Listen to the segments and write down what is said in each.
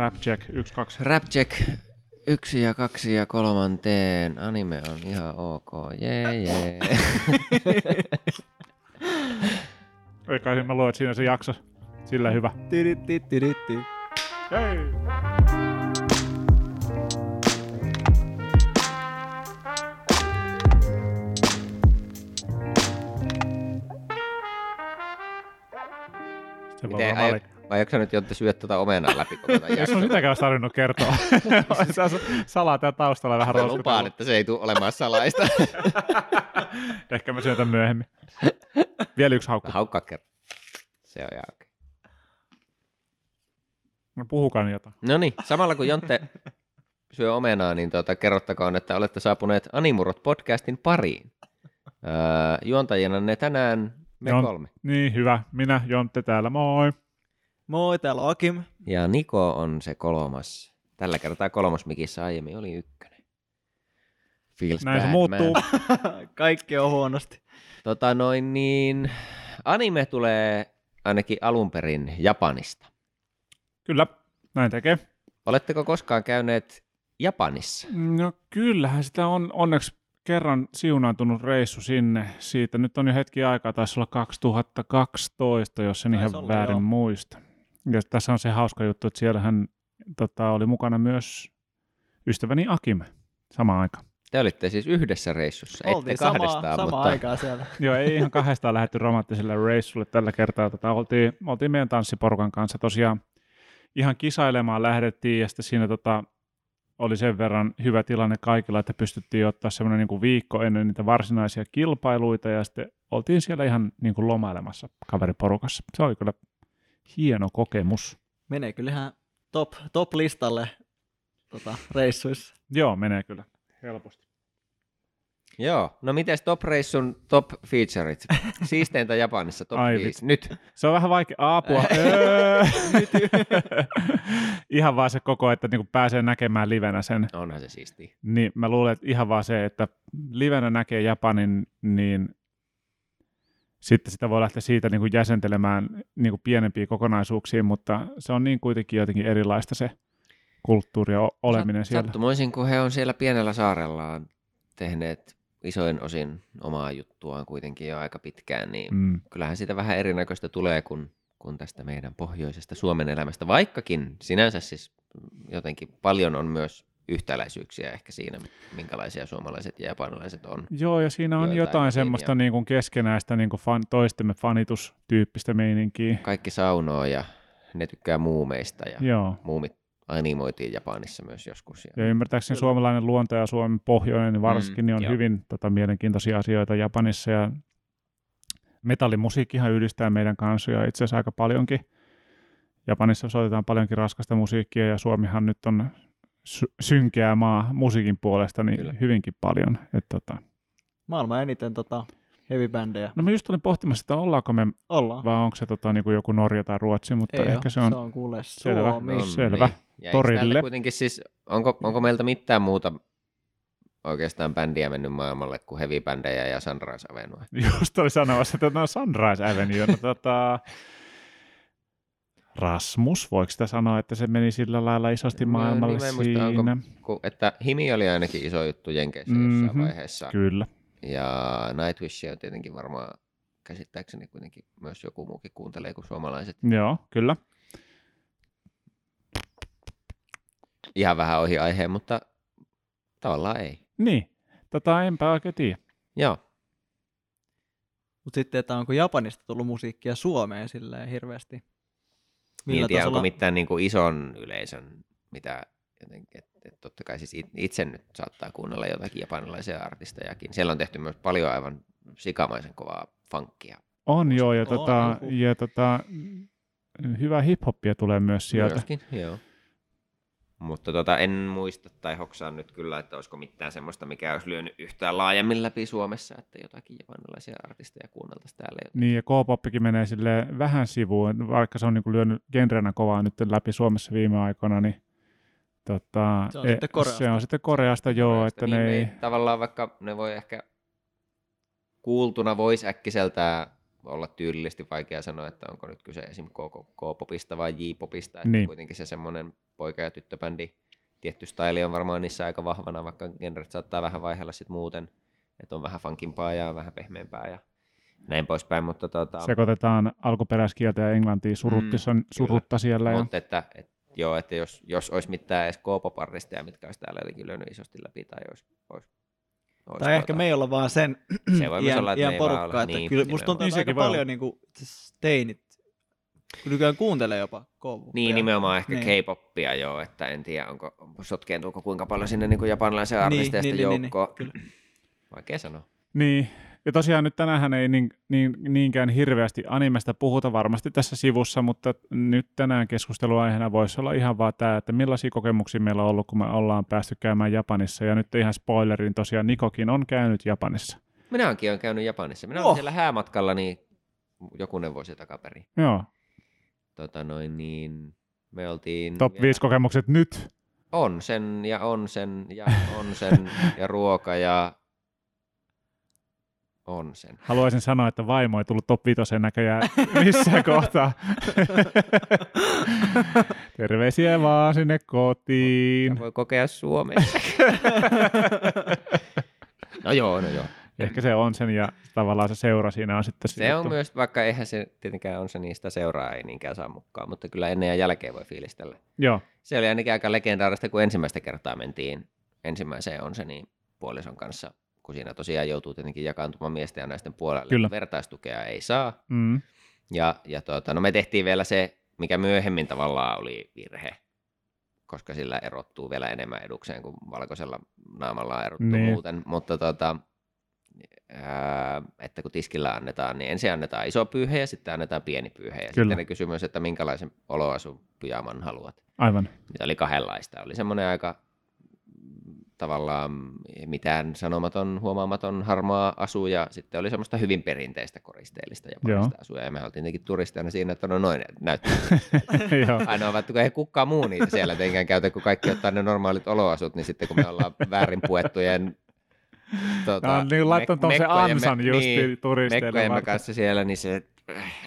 Rapjack 1, 2. Rapjack yksi ja kaksi ja kolmanteen. Anime on ihan ok. Jee, jee. Eikä mä luulen, että siinä se jakso. Sillä hyvä. Tiritti, tiritti. Hei! Se voi Miten olla aiotko sä nyt Jontti syödä tuota omenaa läpi koko tämän Jos on jakson? sitäkään olisi tarvinnut kertoa. Sä salaa tää taustalla vähän Mä lupaan, että se ei tule olemaan salaista. Ehkä mä syön tämän myöhemmin. Vielä yksi haukku. Haukkaa kerran. Se on ihan okei. No puhukaan jotain. No niin, samalla kun Jontte syö omenaa, niin tuota, kerrottakoon, että olette saapuneet Animurot podcastin pariin. Öö, juontajina ne tänään me Jon- kolme. Niin, hyvä. Minä, Jontte täällä, moi. Moi, täällä on Akim. Ja Niko on se kolmas. Tällä kertaa kolmas mikissä aiemmin oli ykkönen. Feels Näin se bad, muuttuu. man. Kaikki on huonosti. Tota noin niin, anime tulee ainakin alun perin Japanista. Kyllä, näin tekee. Oletteko koskaan käyneet Japanissa? No kyllähän sitä on onneksi kerran siunaantunut reissu sinne. Siitä nyt on jo hetki aikaa, taisi olla 2012, jos en Taisi ihan olla, väärin joo. muista. Ja tässä on se hauska juttu, että siellähän tota, oli mukana myös ystäväni Akime samaan aikaan. Te olitte siis yhdessä reissussa, ette Oltiin kahdestaan, samaa, samaa mutta aikaa siellä. Joo, ei ihan kahdestaan lähdetty romanttiselle reissulle tällä kertaa. Tota, oltiin, oltiin meidän tanssiporukan kanssa tosiaan ihan kisailemaan lähdettiin ja sitten siinä tota, oli sen verran hyvä tilanne kaikilla, että pystyttiin ottaa semmoinen niin kuin viikko ennen niitä varsinaisia kilpailuita ja sitten oltiin siellä ihan niin kuin lomailemassa kaveriporukassa. Se oli kyllä hieno kokemus. Menee kyllä ihan top, top listalle tota, reissuissa. Joo, menee kyllä helposti. joo. No mites top reissun top featureit? Siisteintä Japanissa top Ai 5. Nyt. Se on vähän vaikea apua. Ihan vaan se koko, että niin kuin pääsee näkemään livenä sen. Onhan se siistiä. Niin mä luulen, että ihan vaan se, että livenä näkee Japanin, niin sitten sitä voi lähteä siitä niin kuin jäsentelemään niin kuin pienempiä kokonaisuuksia, mutta se on niin kuitenkin jotenkin erilaista se kulttuuri ja oleminen Sat- siellä. Sattumoisin, kun he on siellä pienellä saarellaan tehneet isoin osin omaa juttuaan kuitenkin jo aika pitkään, niin Mm. kyllähän sitä vähän erinäköistä tulee kuin, kuin tästä meidän pohjoisesta Suomen elämästä, vaikkakin sinänsä siis jotenkin paljon on myös yhtäläisyyksiä ehkä siinä, minkälaisia suomalaiset ja japanilaiset on. Joo, ja siinä on jotain semmoista niin kuin keskenäistä niin kuin fan, toistemme fanitustyyppistä meininkiä. Kaikki saunoo ja ne tykkää muumeista ja Joo. muumit animoitiin Japanissa myös joskus. Ja Ja ymmärtääkseni Kyllä. suomalainen luonto ja Suomen pohjoinen niin varsinkin Mm, niin on joo. hyvin tota, mielenkiintoisia asioita Japanissa ja metallimusiikkihan yhdistää meidän kansoja itse asiassa aika paljonkin. Japanissa soitetaan paljonkin raskasta musiikkia ja Suomihan nyt on sy- synkeä maa musiikin puolesta niin Kyllä. hyvinkin paljon. Et, tota. Maailman eniten tota, heavy-bändejä. No mä just olin pohtimassa, että ollaanko me, Ollaan. vai onko se tota, niin kuin joku Norja tai Ruotsi, mutta Ei ehkä oo. se on, se on kuule Selvä. Suomi. No, Selvä. Ja eikö Torille. kuitenkin siis, onko, onko meiltä mitään muuta oikeastaan bändiä mennyt maailmalle kuin heavy-bändejä ja Sunrise Avenue? Just oli sanomassa, että no Sunrise Avenue. No, tota, Rasmus, voiko sitä sanoa, että se meni sillä lailla isosti No, maailmalle niin mä en muista, onko- siinä? Kun, että Himi oli ainakin iso juttu Jenkeissä jossain Mhm, vaiheessa. Kyllä. Ja Nightwish on tietenkin varmaan käsittääkseni kuitenkin myös joku muukin kuuntelee kuin suomalaiset. Joo, kyllä. Ihan vähän ohi aiheen, mutta tavallaan ei. Niin, tota enpä oikein tiedä. Joo, Mutta sitten, että onko Japanista tullut musiikkia Suomeen silleen hirveästi? Niin en tiedä, onko mitään niin kuin ison yleisön, mitä jotenkin, että et totta kai siis it- itse nyt saattaa kuunnella jotakin japanilaisia artistejakin. Siellä on tehty myös paljon aivan sikamaisen kovaa funkkia. On joo, ja, On, tota, juhu. ja tota, hyvää hiphoppia tulee myös sieltä. Myöskin, joo. Mutta tota, en muista tai hoksaan nyt kyllä, että olisiko mitään semmoista, mikä olisi lyönyt yhtään laajemmin läpi Suomessa, että jotakin japanilaisia artisteja kuunneltaisiin täällä. jotenkin. Niin, ja K-poppikin menee sille vähän sivuun, vaikka se on niin lyönyt genrenä kovaa nyt läpi Suomessa viime aikoina, niin tota, Se on sitten Koreasta. se on sitten Koreasta, joo, Koreasta, että niin ne ei, ei, tavallaan vaikka ne voi ehkä kuultuna voisi äkkiseltään olla tyylillisesti vaikea sanoa, että onko nyt kyse esim. K- K-popista vai J-popista, että Niin. kuitenkin se semmoinen poika- ja tyttöbändi. Tietty style on varmaan niissä aika vahvana, vaikka genret saattaa vähän vaihella sitten muuten. Että on vähän funkimpaa ja vähän pehmeämpää ja näin poispäin. Mutta tota... Sekoitetaan alkuperäiskieltä ja englantia surutta, mm, surutta siellä. Mutta ja... että, että, joo, että jos, jos olisi mitään edes ja mitkä olisi täällä jotenkin lyönyt isosti läpi tai olisi, olisi tai tuota... ehkä me ei olla vaan sen se voi iän, olla, että iän porukka, että niin, kyllä musta tuntuu, että aika paljon niin kuin, teinit nykyään kuuntelee jopa k Niin, nimenomaan ehkä niin. K-poppia joo, että en tiedä, onko, sotkeentuuko kuinka paljon sinne niin kuin japanilaisen niin, artisteista niin, niin, joukkoon. Niin, niin, Vaikea sanoa. Niin, ja tosiaan nyt tänään ei niin, niin, niinkään hirveästi animesta puhuta varmasti tässä sivussa, mutta nyt tänään keskusteluaiheena voisi olla ihan vaan tämä, että millaisia kokemuksia meillä on ollut, kun me ollaan päästy käymään Japanissa. Ja nyt ihan spoilerin tosiaan Nikokin on käynyt Japanissa. Minä olenkin on käynyt Japanissa. Minä olen oh. siellä häämatkalla niin jokunen vuosi takaperin. Joo. Tota noin niin, me oltiin... Top 5 vielä... kokemukset nyt. On sen ja on sen ja on sen ja ruoka ja on sen. Haluaisin sanoa, että vaimo ei tullut top 5 näköjään missään kohtaa. Terveisiä vaan sinne kotiin. voi kokea Suomessa. no joo, no joo. Ehkä se on sen ja tavallaan se seura siinä on sitten. Se on myös, vaikka eihän se tietenkään on se niistä seuraa ei niinkään saa mukaan, mutta kyllä ennen ja jälkeen voi fiilistellä. Joo. Se oli ainakin aika legendaarista, kun ensimmäistä kertaa mentiin ensimmäiseen on se niin puolison kanssa kun siinä tosiaan joutuu tietenkin jakaantumaan miesten ja naisten puolelle, Kyllä. vertaistukea ei saa. Mm. Ja, ja tuota, no me tehtiin vielä se, mikä myöhemmin tavallaan oli virhe, koska sillä erottuu vielä enemmän edukseen kuin valkoisella naamalla erottuu niin. muuten, mutta ää, että kun tiskillä annetaan, niin ensin annetaan iso pyyhe ja sitten annetaan pieni pyyhe. Ja Kyllä. sitten ne kysymys, että minkälaisen oloasun pyjaman haluat. Aivan. Niitä oli kahdenlaista. Oli semmoinen aika tavallaan mitään sanomaton, huomaamaton harmaa asu ja sitten oli semmoista hyvin perinteistä koristeellista japanista asuja ja me oltiin tietenkin turisteina siinä, että no noin näyttää. Ainoa, että kun ei kukaan muu niitä siellä tietenkään käytä, kun kaikki ottaa ne normaalit oloasut, niin sitten kun me ollaan väärin puettujen Tota, no, niin laittanut me, se ansan just niin, turisteille. kanssa siellä, niin se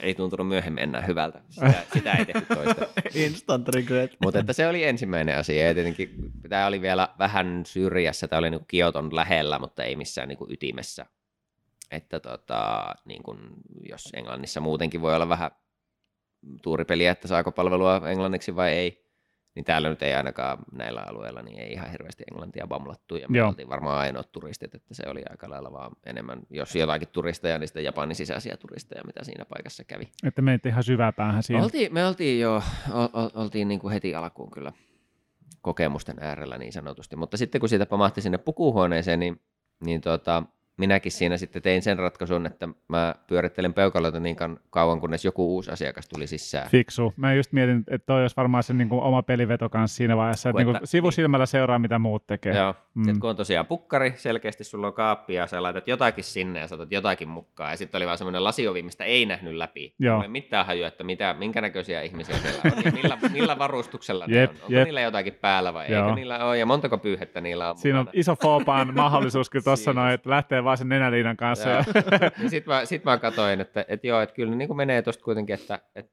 ei tuntunut myöhemmin enää hyvältä. Sitä, sitä ei tehty toista. Instant regret. Mutta että se oli ensimmäinen asia. Ja tietenkin tämä oli vielä vähän syrjässä. Tämä oli niin Kioton lähellä, mutta ei missään niin ytimessä. Että tota, niin kuin, jos Englannissa muutenkin voi olla vähän tuuripeliä, että saako palvelua englanniksi vai ei, niin täällä nyt ei ainakaan näillä alueilla niin ei ihan hirveästi englantia bamlattu, ja me Joo. oltiin varmaan ainoat turistit, että se oli aika lailla vaan enemmän, jos jotakin turisteja, niin sitten Japanin sisäisiä turisteja, mitä siinä paikassa kävi. Että menitte ihan syvää päähän siinä. Oltiin, me oltiin jo, ol, oltiin niin kuin heti alkuun kyllä kokemusten äärellä niin sanotusti, mutta sitten kun siitä pamahti sinne pukuhuoneeseen, niin, niin tota, minäkin siinä sitten tein sen ratkaisun, että mä pyörittelen peukaloita niin kauan, kunnes joku uusi asiakas tuli sisään. Fiksu. Mä just mietin, että toi olisi varmaan se niin kuin oma peliveto kanssa siinä vaiheessa, että, että niin sivusilmällä seuraa, mitä muut tekee. Joo, mm. kun on tosiaan pukkari, selkeästi sulla on kaappi ja sä laitat jotakin sinne ja saatat jotakin mukaan. Ja sitten oli vaan semmoinen lasiovi, mistä ei nähnyt läpi. Joo. Ei mitään hajua, että mitä, minkä näköisiä ihmisiä siellä on, niin millä, millä varustuksella jep, ne on. Onko jep. niillä jotakin päällä vai Joo. eikö niillä ole, ja montako pyyhettä niillä on Siinä mukana. on iso foopan mahdollisuus kyllä tuossa noin, että lähtee vaan sen nenäliinan kanssa. Ja. niin sitten mä, sit mä katsoin, että, että joo, että kyllä ne niin menee tuosta kuitenkin, että, että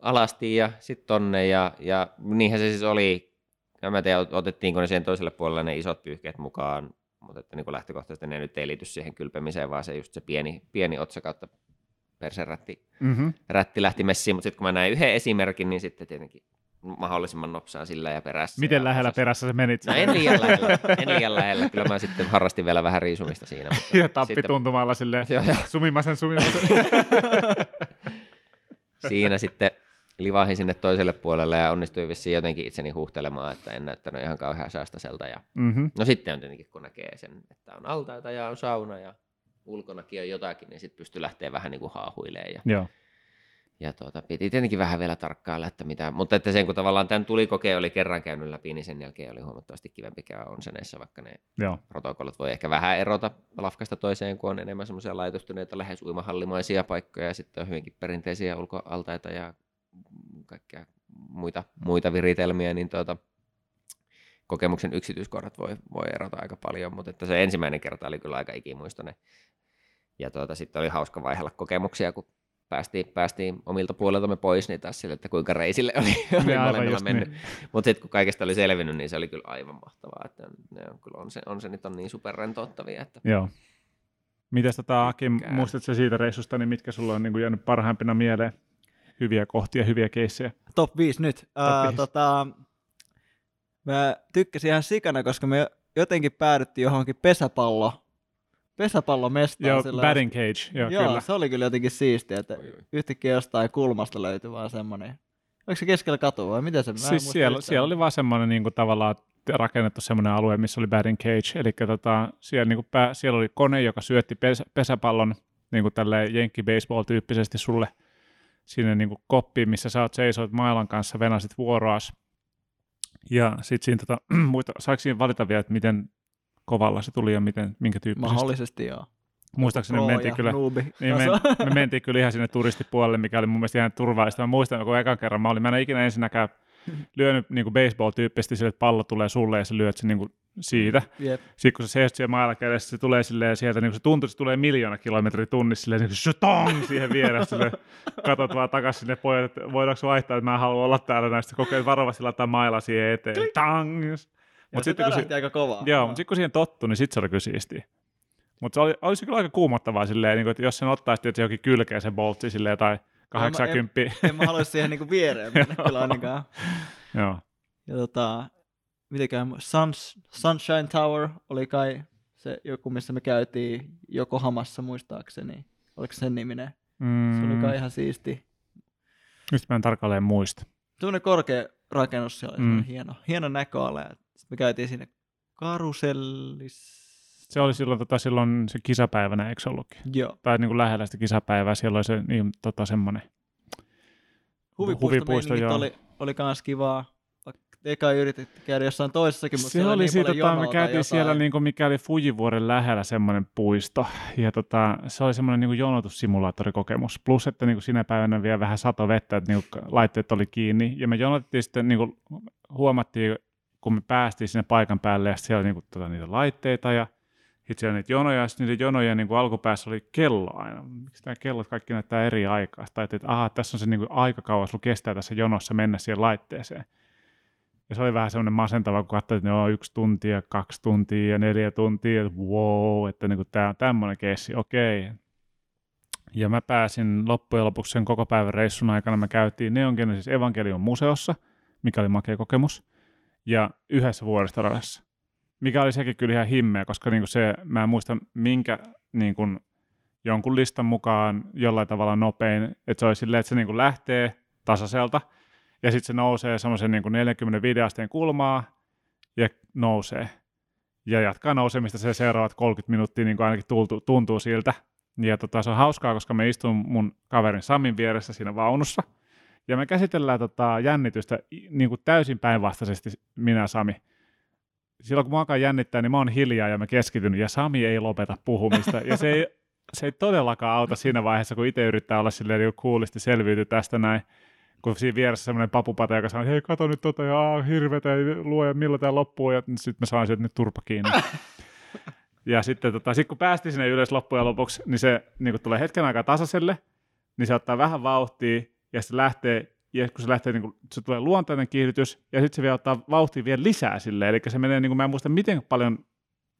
alasti ja sitten tonne ja, ja niinhän se siis oli. Ja mä tiedän, otettiinko ne siihen toiselle puolelle ne isot pyyhkeet mukaan, mutta että niin lähtökohtaisesti ne nyt ei liity siihen kylpemiseen, vaan se just se pieni, pieni otsa kautta perserätti mm-hmm. rätti lähti messiin, mutta sitten kun mä näin yhden esimerkin, niin sitten tietenkin mahdollisimman nopsaa sillä ja perässä. Miten ja lähellä osas... perässä se menit? No en liian lähellä, en liian lähellä. Kyllä mä sitten harrastin vielä vähän riisumista siinä. Mutta ja tappi sitten... tuntumalla silleen, sumimasen sumimasen. siinä sitten livahin sinne toiselle puolelle ja onnistuin vissiin jotenkin itseni huuhtelemaan, että en näyttänyt ihan kauhean säästäseltä. Ja... Mm-hmm. No sitten on tietenkin, kun näkee sen, että on altaita ja on sauna ja ulkonakin on jotakin, niin sitten pystyy lähteä vähän niin kuin haahuilemaan. Ja... Joo ja tuota, piti tietenkin vähän vielä tarkkailla, että mitä, mutta että sen kun tavallaan tämän tulikokeen oli kerran käynyt läpi, niin sen jälkeen oli huomattavasti kivempi käydä onseneissa, vaikka ne Joo. protokollat voi ehkä vähän erota lafkasta toiseen, kun on enemmän semmoisia laitostuneita lähes uimahallimaisia paikkoja ja sitten on hyvinkin perinteisiä ulkoaltaita ja kaikkea muita, muita viritelmiä, niin tuota, kokemuksen yksityiskohdat voi, voi erota aika paljon, mutta että se ensimmäinen kerta oli kyllä aika ikimuistoinen. Ja tuota, sitten oli hauska vaihella kokemuksia, kun päästiin, päästiin omilta puoleltamme pois, niin taas sille, että kuinka reisille oli, oli molemmilla mennyt. Niin. Mutta sitten kun kaikesta oli selvinnyt, niin se oli kyllä aivan mahtavaa. Että ne on, kyllä on, se, on se nyt on niin superrentouttavia. Että... Joo. Mites tota, Aki, muistatko siitä reissusta, niin mitkä sulla on niin kuin jäänyt parhaimpina mieleen? Hyviä kohtia, hyviä keissejä. Top 5 nyt. Top 5. Uh, tota, mä tykkäsin ihan sikana, koska me jotenkin päädyttiin johonkin pesäpallo pesäpallomestaan. Joo, sillä batting cage, joo, joo kyllä. se oli kyllä jotenkin siistiä, että yhtäkkiä jostain kulmasta löytyi vaan semmoinen. Oliko se keskellä katua vai miten se? Mä siis siellä, siellä, oli vaan semmoinen niin kuin tavallaan rakennettu semmoinen alue, missä oli batting cage, eli tota, siellä, niin kuin pää, siellä oli kone, joka syötti pesä, pesäpallon niin kuin tälleen jenkki baseball-tyyppisesti sulle sinne niin kuin koppiin, missä sä oot seisoit mailan kanssa, venasit vuoroas. Ja sitten siinä, tota, muista, saiko siinä valita vielä, että miten kovalla se tuli ja miten, minkä tyyppisesti? Mahdollisesti joo. Muistaakseni me mentiin, kyllä, niin me, me, mentiin kyllä ihan sinne turistipuolelle, mikä oli mun mielestä ihan turvallista. Mä muistan, kun ekan kerran mä olin, mä en ikinä ensinnäkään lyönyt niin baseball-tyyppisesti sille, että pallo tulee sulle ja sä lyöt sen niin kuin siitä. Yep. Sitten kun sä seisot siellä mailla kädessä, se tulee silleen sieltä, niin kuin se tuntuu, että se tulee miljoona kilometriä tunnissa, silleen niin kuin tong, siihen vieressä, silleen, katot vaan takaisin sinne pojat, että voidaanko vaihtaa, että mä haluan olla täällä näistä, kokeilet varovasti laittaa mailla siihen eteen, tang, mutta sitten kun, si- aika kovaa. Joo, mutta sitten kun siihen tottui, niin sitten se oli kyllä siistiä. Mutta se oli, olisi kyllä aika kuumottavaa silleen, niin kuin, että jos sen ottaisi että jokin kylkeen se boltsi silleen tai 80. En, en, en mä haluaisi siihen niin viereen mennä kyllä ainakaan. Joo. Ja tota, mitenkään, Suns, Sunshine Tower oli kai se joku, missä me käytiin Hamassa muistaakseni. Oliko sen niminen? Mm. Se oli kai ihan siisti. Nyt mä en tarkalleen muista. Tuommoinen korkea rakennus, se oli mm. hieno, hieno näköala. Sitten me käytiin sinne karusellissa. Se oli silloin, tota, silloin se kisapäivänä, eikö ollutkin? Joo. Tai niin kuin lähellä sitä kisapäivää, siellä oli se niin, tota, semmoinen huvipuisto, huvipuisto oli, oli kans kivaa. Eka yritit käydä jossain toisessakin, mutta se oli niin siitä, tota, me käytiin jotain. siellä, niin kuin, mikä oli Fujivuoren lähellä semmoinen puisto, ja tota, se oli semmoinen niin jonotussimulaattorikokemus, plus että niin kuin sinä päivänä vielä vähän sato vettä, että niin kuin, laitteet oli kiinni, ja me jonotettiin sitten, niin kuin, huomattiin kun me päästiin sinne paikan päälle ja siellä oli niinku, tota, niitä laitteita ja sitten siellä niitä jonoja ja niiden jonojen niinku alkupäässä oli kello aina. Miksi tämä kellot kaikki näyttää eri aikaa? Tai että aha, tässä on se niinku aikakauas, sulla kestää tässä jonossa mennä siihen laitteeseen. Ja se oli vähän semmoinen masentava, kun katsoin, että ne on yksi tuntia, kaksi tuntia ja neljä tuntia, että wow, että niinku tämä on tämmöinen keissi, okei. Okay. Ja mä pääsin loppujen lopuksi sen koko päivän reissun aikana, mä käytiin Neon Genesis Evangelion museossa, mikä oli makea kokemus ja yhdessä vuoristoradassa. Mikä oli sekin kyllä ihan himmeä, koska niin kuin se, mä en muista minkä niin kuin jonkun listan mukaan jollain tavalla nopein, että se olisi silleen, että se niin kuin lähtee tasaiselta ja sitten se nousee semmoisen niin 45 asteen kulmaa ja nousee. Ja jatkaa nousemista se seuraavat 30 minuuttia niin kuin ainakin tuntuu, tuntuu siltä. Ja tota, se on hauskaa, koska me istun mun kaverin Samin vieressä siinä vaunussa – ja me käsitellään tota jännitystä niin kuin täysin päinvastaisesti minä Sami. Silloin kun mä alkaa jännittää, niin mä oon hiljaa ja mä keskityn, ja Sami ei lopeta puhumista. Ja se ei, se ei todellakaan auta siinä vaiheessa, kun itse yrittää olla silleen niin kuulisti selviyty tästä näin. Kun siinä vieressä semmoinen papupata, joka sanoo, hei kato nyt tota, ja hirvetä, luoja, milloin tämä loppuu, ja sitten mä saan sieltä nyt turpa kiinni. ja sitten tota, sit kun päästiin sinne ylös loppujen lopuksi, niin se niin tulee hetken aikaa tasaiselle, niin se ottaa vähän vauhtia, ja sitten lähtee, ja kun se lähtee, niin kuin, se tulee luontainen kiihdytys, ja sitten se vielä ottaa vauhtia vielä lisää silleen, eli se menee, niin kuin, mä en muista miten paljon,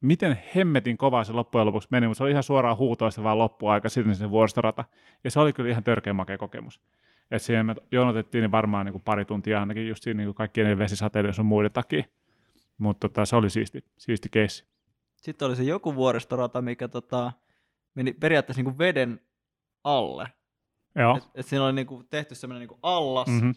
miten hemmetin kovaa se loppujen lopuksi meni, mutta se oli ihan suoraan huutoista vaan loppuaika sitten se vuoristorata, ja se oli kyllä ihan törkeä makea kokemus. Että siihen me jonotettiin niin varmaan niin kuin pari tuntia ainakin just siinä niin kuin kaikkien vesisateiden sun muiden takia. Mutta tota, se oli siisti, siisti keissi. Sitten oli se joku vuoristorata, mikä tota, meni periaatteessa niin kuin veden alle. Joo. Et, et siinä oli niinku tehty semmoinen niinku allas, mm-hmm.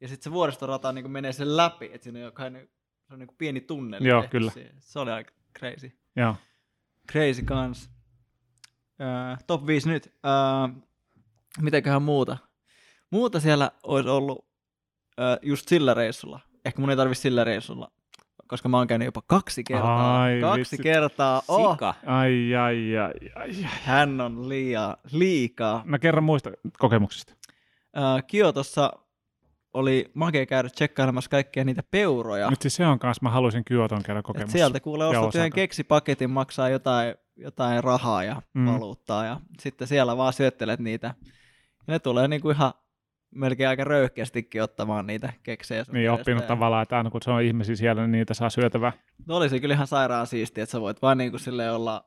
ja sitten se vuoristorata niinku menee sen läpi, että siinä on jokainen, se on niinku pieni tunneli. Joo, kyllä. Siihen. Se oli aika crazy. Joo. Crazy kans. Uh, top 5 nyt. Uh, mitäköhän muuta? Muuta siellä olisi ollut uh, just sillä reissulla. Ehkä mun ei tarvi sillä reissulla koska mä oon käynyt jopa kaksi kertaa. Ai, kaksi vitsi. kertaa. Oh. Sika. Ai, ai, ai, ai, ai. Hän on liiaa, liikaa. Mä kerron muista kokemuksista. Äh, Kiotossa oli makea käydä tsekkailemassa kaikkia niitä peuroja. Nyt siis se on kanssa, mä haluaisin Kyoton käydä kokemassa. sieltä kuulee ostat yhden keksipaketin, maksaa jotain, jotain rahaa ja mm. valuuttaa ja sitten siellä vaan syöttelet niitä Ja ne tulee niinku ihan melkein aika röyhkeästikin ottamaan niitä keksejä. Niin oppinut ja... tavallaan, että aina kun se on ihmisiä siellä, niin niitä saa syötävää. No olisi kyllä ihan sairaan siistiä, että sä voit vaan niin kuin sille olla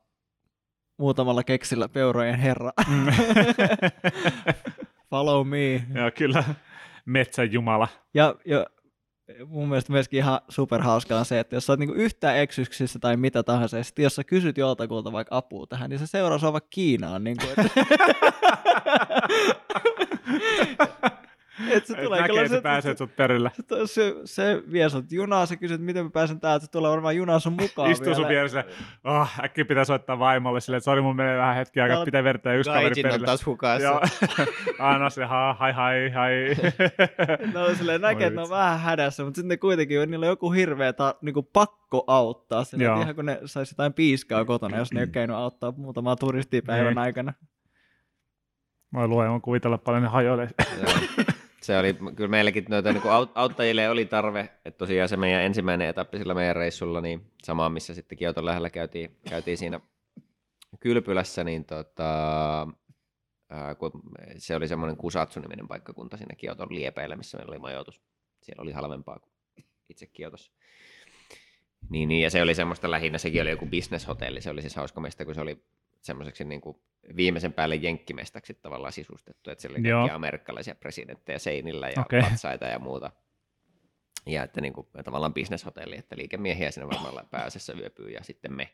muutamalla keksillä peurojen herra. Mm. Follow me. Joo, kyllä. Metsän jumala. Ja, ja mun mielestä myöskin ihan superhauskaa on se, että jos sä oot niinku yhtään eksyksissä tai mitä tahansa, ja sitten jos sä kysyt joltakulta vaikka apua tähän, niin se seuraa sua vaikka Kiinaan. Niin kuin, että... Et se tulee näkee, että pääset sut perille. Se, se, se vie sut junaa, se kysyy, että miten mä pääsen täältä, se tulee varmaan junaa sun mukaan Istuu sun vieressä, oh, äkki pitää soittaa vaimolle silleen, että sori mun menee vähän hetki aikaa, pitää vertaa yksi kaveri perille. on taas hukassa. Anna se, ha, hai hai hai. no silleen näkee, että ne on vähän hädässä, mutta sitten kuitenkin niillä on joku hirveä ta, niinku pakko auttaa. Silleen, ihan kun ne saisi jotain piiskaa kotona, jos ne ei ole käynyt auttaa muutamaa turistia päivän niin. aikana. Moi luoja, kuvitella paljon ne hajoilee. Se oli, kyllä meilläkin noita niin auttajille oli tarve, että tosiaan se meidän ensimmäinen etappi sillä meidän reissulla, niin sama missä sitten Kioton lähellä käytiin, käytiin siinä kylpylässä, niin tota, ää, kun se oli semmoinen Kusatsu-niminen paikkakunta siinä Kioton liepeillä, missä meillä oli majoitus. Siellä oli halvempaa kuin itse Kiotossa. Niin, niin, ja se oli semmoista lähinnä, sekin oli joku bisneshotelli, se oli siis hauska meistä, kun se oli semmoiseksi niin kuin viimeisen päälle jenkkimestaksi tavallaan sisustettu, että siellä oli kaikkia amerikkalaisia presidenttejä seinillä ja okay. patsaita ja muuta. Ja että niin kuin, tavallaan bisneshotelli, että liikemiehiä sinne varmaan pääsessä yöpyy ja sitten me.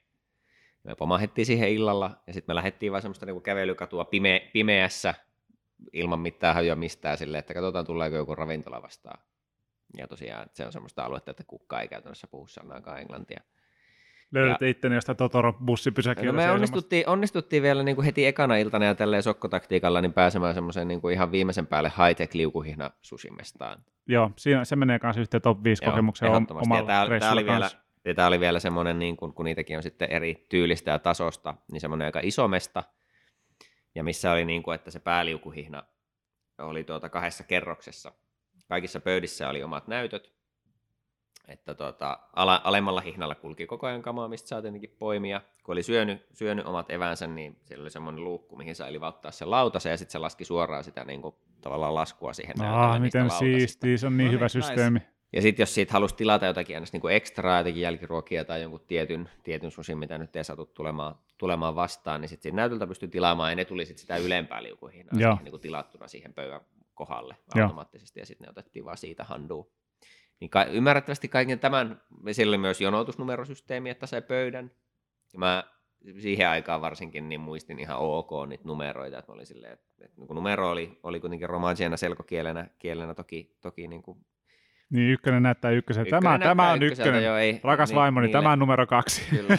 Me pomahettiin siihen illalla ja sitten me lähdettiin vaan semmoista niin kävelykatua pime- pimeässä ilman mitään hajoa mistään silleen, että katsotaan tuleeko joku ravintola vastaan. Ja tosiaan se on semmoista aluetta, että kukaan ei käytännössä puhu sanaakaan englantia. Löydät ja... itteni jostain Totoro-bussipysäkillä. No me onnistuttiin, onnistuttiin vielä niin kuin heti ekana iltana ja tälleen sokkotaktiikalla niin pääsemään semmoiseen niin kuin ihan viimeisen päälle high-tech liukuhihna susimestaan. Joo, siinä, se menee kanssa yhteen top 5 kokemuksen omalla tämä, tämä oli vielä, ja tämä oli vielä semmoinen, niin kun, kun niitäkin on sitten eri tyylistä ja tasosta, niin semmoinen aika iso mesta, ja missä oli niin kuin, että se pääliukuhihna oli tuota kahdessa kerroksessa. Kaikissa pöydissä oli omat näytöt, että tota, ala, alemmalla hihnalla kulki koko ajan kamaa, mistä saa tietenkin poimia. Kun oli syönyt, syönyt omat evänsä, niin siellä oli semmoinen luukku, mihin sai livauttaa sen lautasen, ja sitten se laski suoraan sitä niin kuin, tavallaan laskua siihen Ah, miten siistiä, se on niin no, hyvä niin, systeemi. Nice. Ja sitten jos siitä halusi tilata jotakin ennäs, niin kuin ekstraa, jotakin jälkiruokia tai jonkun tietyn, tietyn susin, mitä nyt ei saatu tulemaan, tulemaan vastaan, niin sitten näytöltä pystyi tilaamaan, ja ne tuli sitten sitä ylempää liukuihin niin kuin tilattuna siihen pöydän kohdalle automaattisesti, Joo. ja sitten ne otettiin vaan siitä handuun. Niin ka- ymmärrettävästi kaiken tämän, siellä oli myös jonotusnumerosysteemi, että sai pöydän. Ja mä siihen aikaan varsinkin niin muistin ihan ok niitä numeroita, että mä olin silleen, että, että niin numero oli, oli kuitenkin romagiana selkokielenä kielenä toki, toki niin kuin niin, ykkönen näyttää ykkösen. Tämä, tämä on ykkönen. Jo, ei, Rakas niin, vaimoni, niille. tämä on numero kaksi. Kyllä.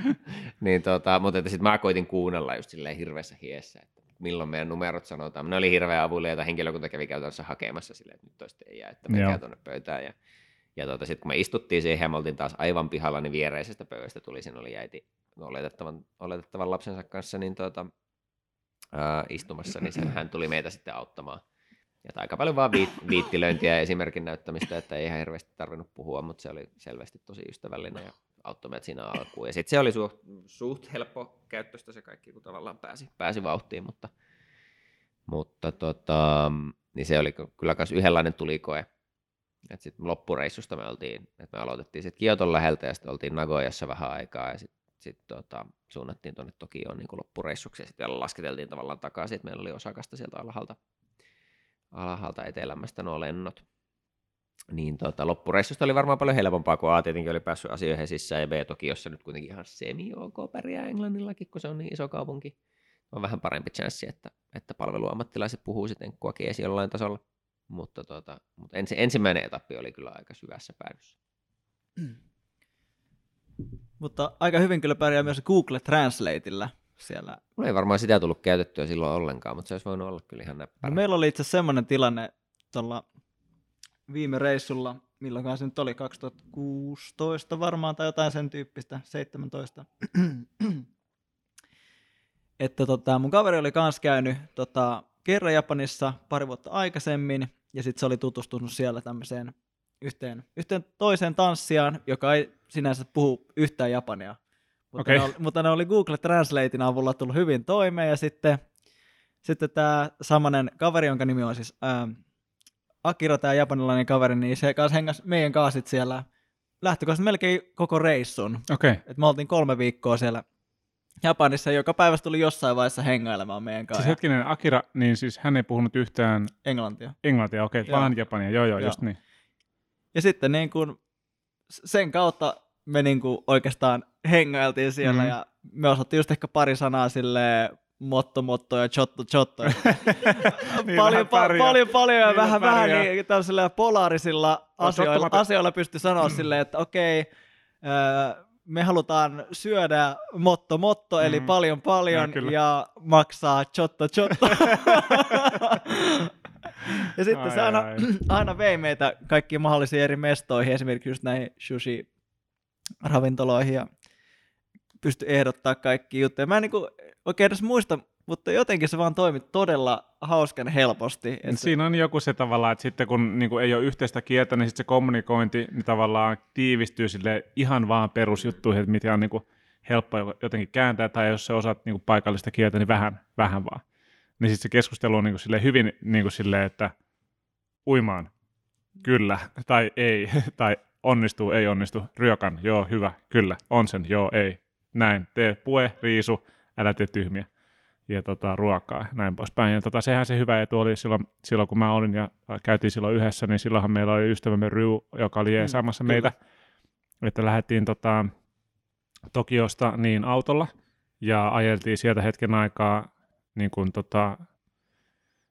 niin, tota, mutta sitten mä koitin kuunnella just silleen hirveässä hiessä, että milloin meidän numerot sanotaan. Ne oli hirveä avuliaita, henkilökunta kävi käytännössä hakemassa silleen, että nyt toista ei jää, että menkää tuonne pöytään. Ja, ja tuota, sitten kun me istuttiin siihen ja me oltiin taas aivan pihalla, niin viereisestä pöydästä tuli, siinä oli äiti oletettavan, oletettavan lapsensa kanssa niin tuota, ää, istumassa, niin sen, hän tuli meitä sitten auttamaan. Ja aika paljon vaan viit, viittilöintiä ja esimerkin näyttämistä, että ei ihan hirveästi tarvinnut puhua, mutta se oli selvästi tosi ystävällinen ja auttoi meitä siinä alkuun. Ja sitten se oli suht, suht helppo käyttöistä se kaikki, kun tavallaan pääsi, pääsi vauhtiin, mutta, mutta tota, niin se oli kyllä myös yhdenlainen tulikoe. Et sitten loppureissusta me oltiin, että me aloitettiin sitten Kioton läheltä ja sitten oltiin Nagoyassa vähän aikaa ja sitten sit tota, suunnattiin tuonne Tokioon niin loppureissuksi ja sitten vielä lasketeltiin tavallaan takaisin, että meillä oli osakasta sieltä alhaalta, alhaalta etelämästä nuo lennot niin tota, loppureissusta oli varmaan paljon helpompaa, kun A tietenkin oli päässyt asioihin sisään ja B toki, jossa nyt kuitenkin ihan semi-ok pärjää Englannillakin, kun se on niin iso kaupunki. On vähän parempi chanssi, että, että palveluammattilaiset puhuu sitten enkkuakin esiin jollain tasolla. Mutta, tota, mutta ensi, ensimmäinen etappi oli kyllä aika syvässä päädyssä. Mutta aika hyvin kyllä pärjää myös Google Translateilla siellä. Mulla ei varmaan sitä tullut käytettyä silloin ollenkaan, mutta se olisi voinut olla kyllä ihan näppärä. No meillä oli itse asiassa semmoinen tilanne tuolla viime reissulla, milloin se nyt oli, 2016 varmaan tai jotain sen tyyppistä, 17. että tota, mun kaveri oli kans käynyt tota, kerran Japanissa pari vuotta aikaisemmin, ja sitten se oli tutustunut siellä tämmöiseen yhteen, yhteen toiseen tanssijaan, joka ei sinänsä puhu yhtään japania. Mutta, okay. ne oli, mutta ne oli Google Translatein avulla tullut hyvin toimeen, ja sitten sitten tämä samanen kaveri, jonka nimi on siis ää, Akira, tämä japanilainen kaveri, niin se kanssa hengäs meidän kanssa siellä lähtökohtaisesti melkein koko reissun. Okei. Okay. Et me oltiin kolme viikkoa siellä Japanissa, joka päivä tuli jossain vaiheessa hengailemaan meidän kanssa. Siis hetkinen, Akira, niin siis hän ei puhunut yhtään Englantia. englantia, okei, okay, vaan japania, joo joo, Joo. just niin. Ja sitten niin kun, sen kautta me niin kun oikeastaan hengailtiin siellä Mhm. ja me osattiin just ehkä pari sanaa sille motto, motto ja chotto, chotto. Niin, paljon, pa- pärjää. paljon, paljon ja Niin, vähän, vähän vähän pärjää. niin tällaisilla polaarisilla asioilla, tottamatta- asioilla pystyi sanoa silleen, että okei, öö, me halutaan syödä motto, motto, eli Mm. paljon, paljon Joo, kyllä. ja maksaa chotto, chotto. ja sitten Ai, se aina, ai. aina vei meitä kaikkiin mahdollisiin eri mestoihin, esimerkiksi just näihin sushi-ravintoloihin ja pystyi ehdottaa kaikki juttuja. Mä en niin oikein edes muista, mutta jotenkin se vaan toimi todella hauskan helposti. Et se, Siinä on joku se tavallaan, että sitten kun niin kuin ei ole yhteistä kieltä, niin sitten se kommunikointi niin tavallaan tiivistyy sille ihan vaan perusjuttuihin, että mitä on niin kuin helppo jotenkin kääntää, tai jos sä osaat niin kuin paikallista kieltä, niin vähän, vähän vaan. Niin sitten se keskustelu on niin kuin silleen hyvin niin kuin silleen, että uimaan, kyllä, tai ei, tai onnistuu, ei onnistu, ryökan, joo, hyvä, kyllä, on sen, joo, ei, näin, tee pue, riisu, älä tee tyhmiä. Ja tota, ruokaa ja näin poispäin. Ja tota, sehän se hyvä etu oli silloin, silloin, kun mä olin ja käytiin silloin yhdessä, niin silloinhan meillä oli ystävämme Ryu, joka oli Mm, meitä, että lähdettiin tota, Tokiosta niin autolla ja ajeltiin sieltä hetken aikaa, niin kuin tota,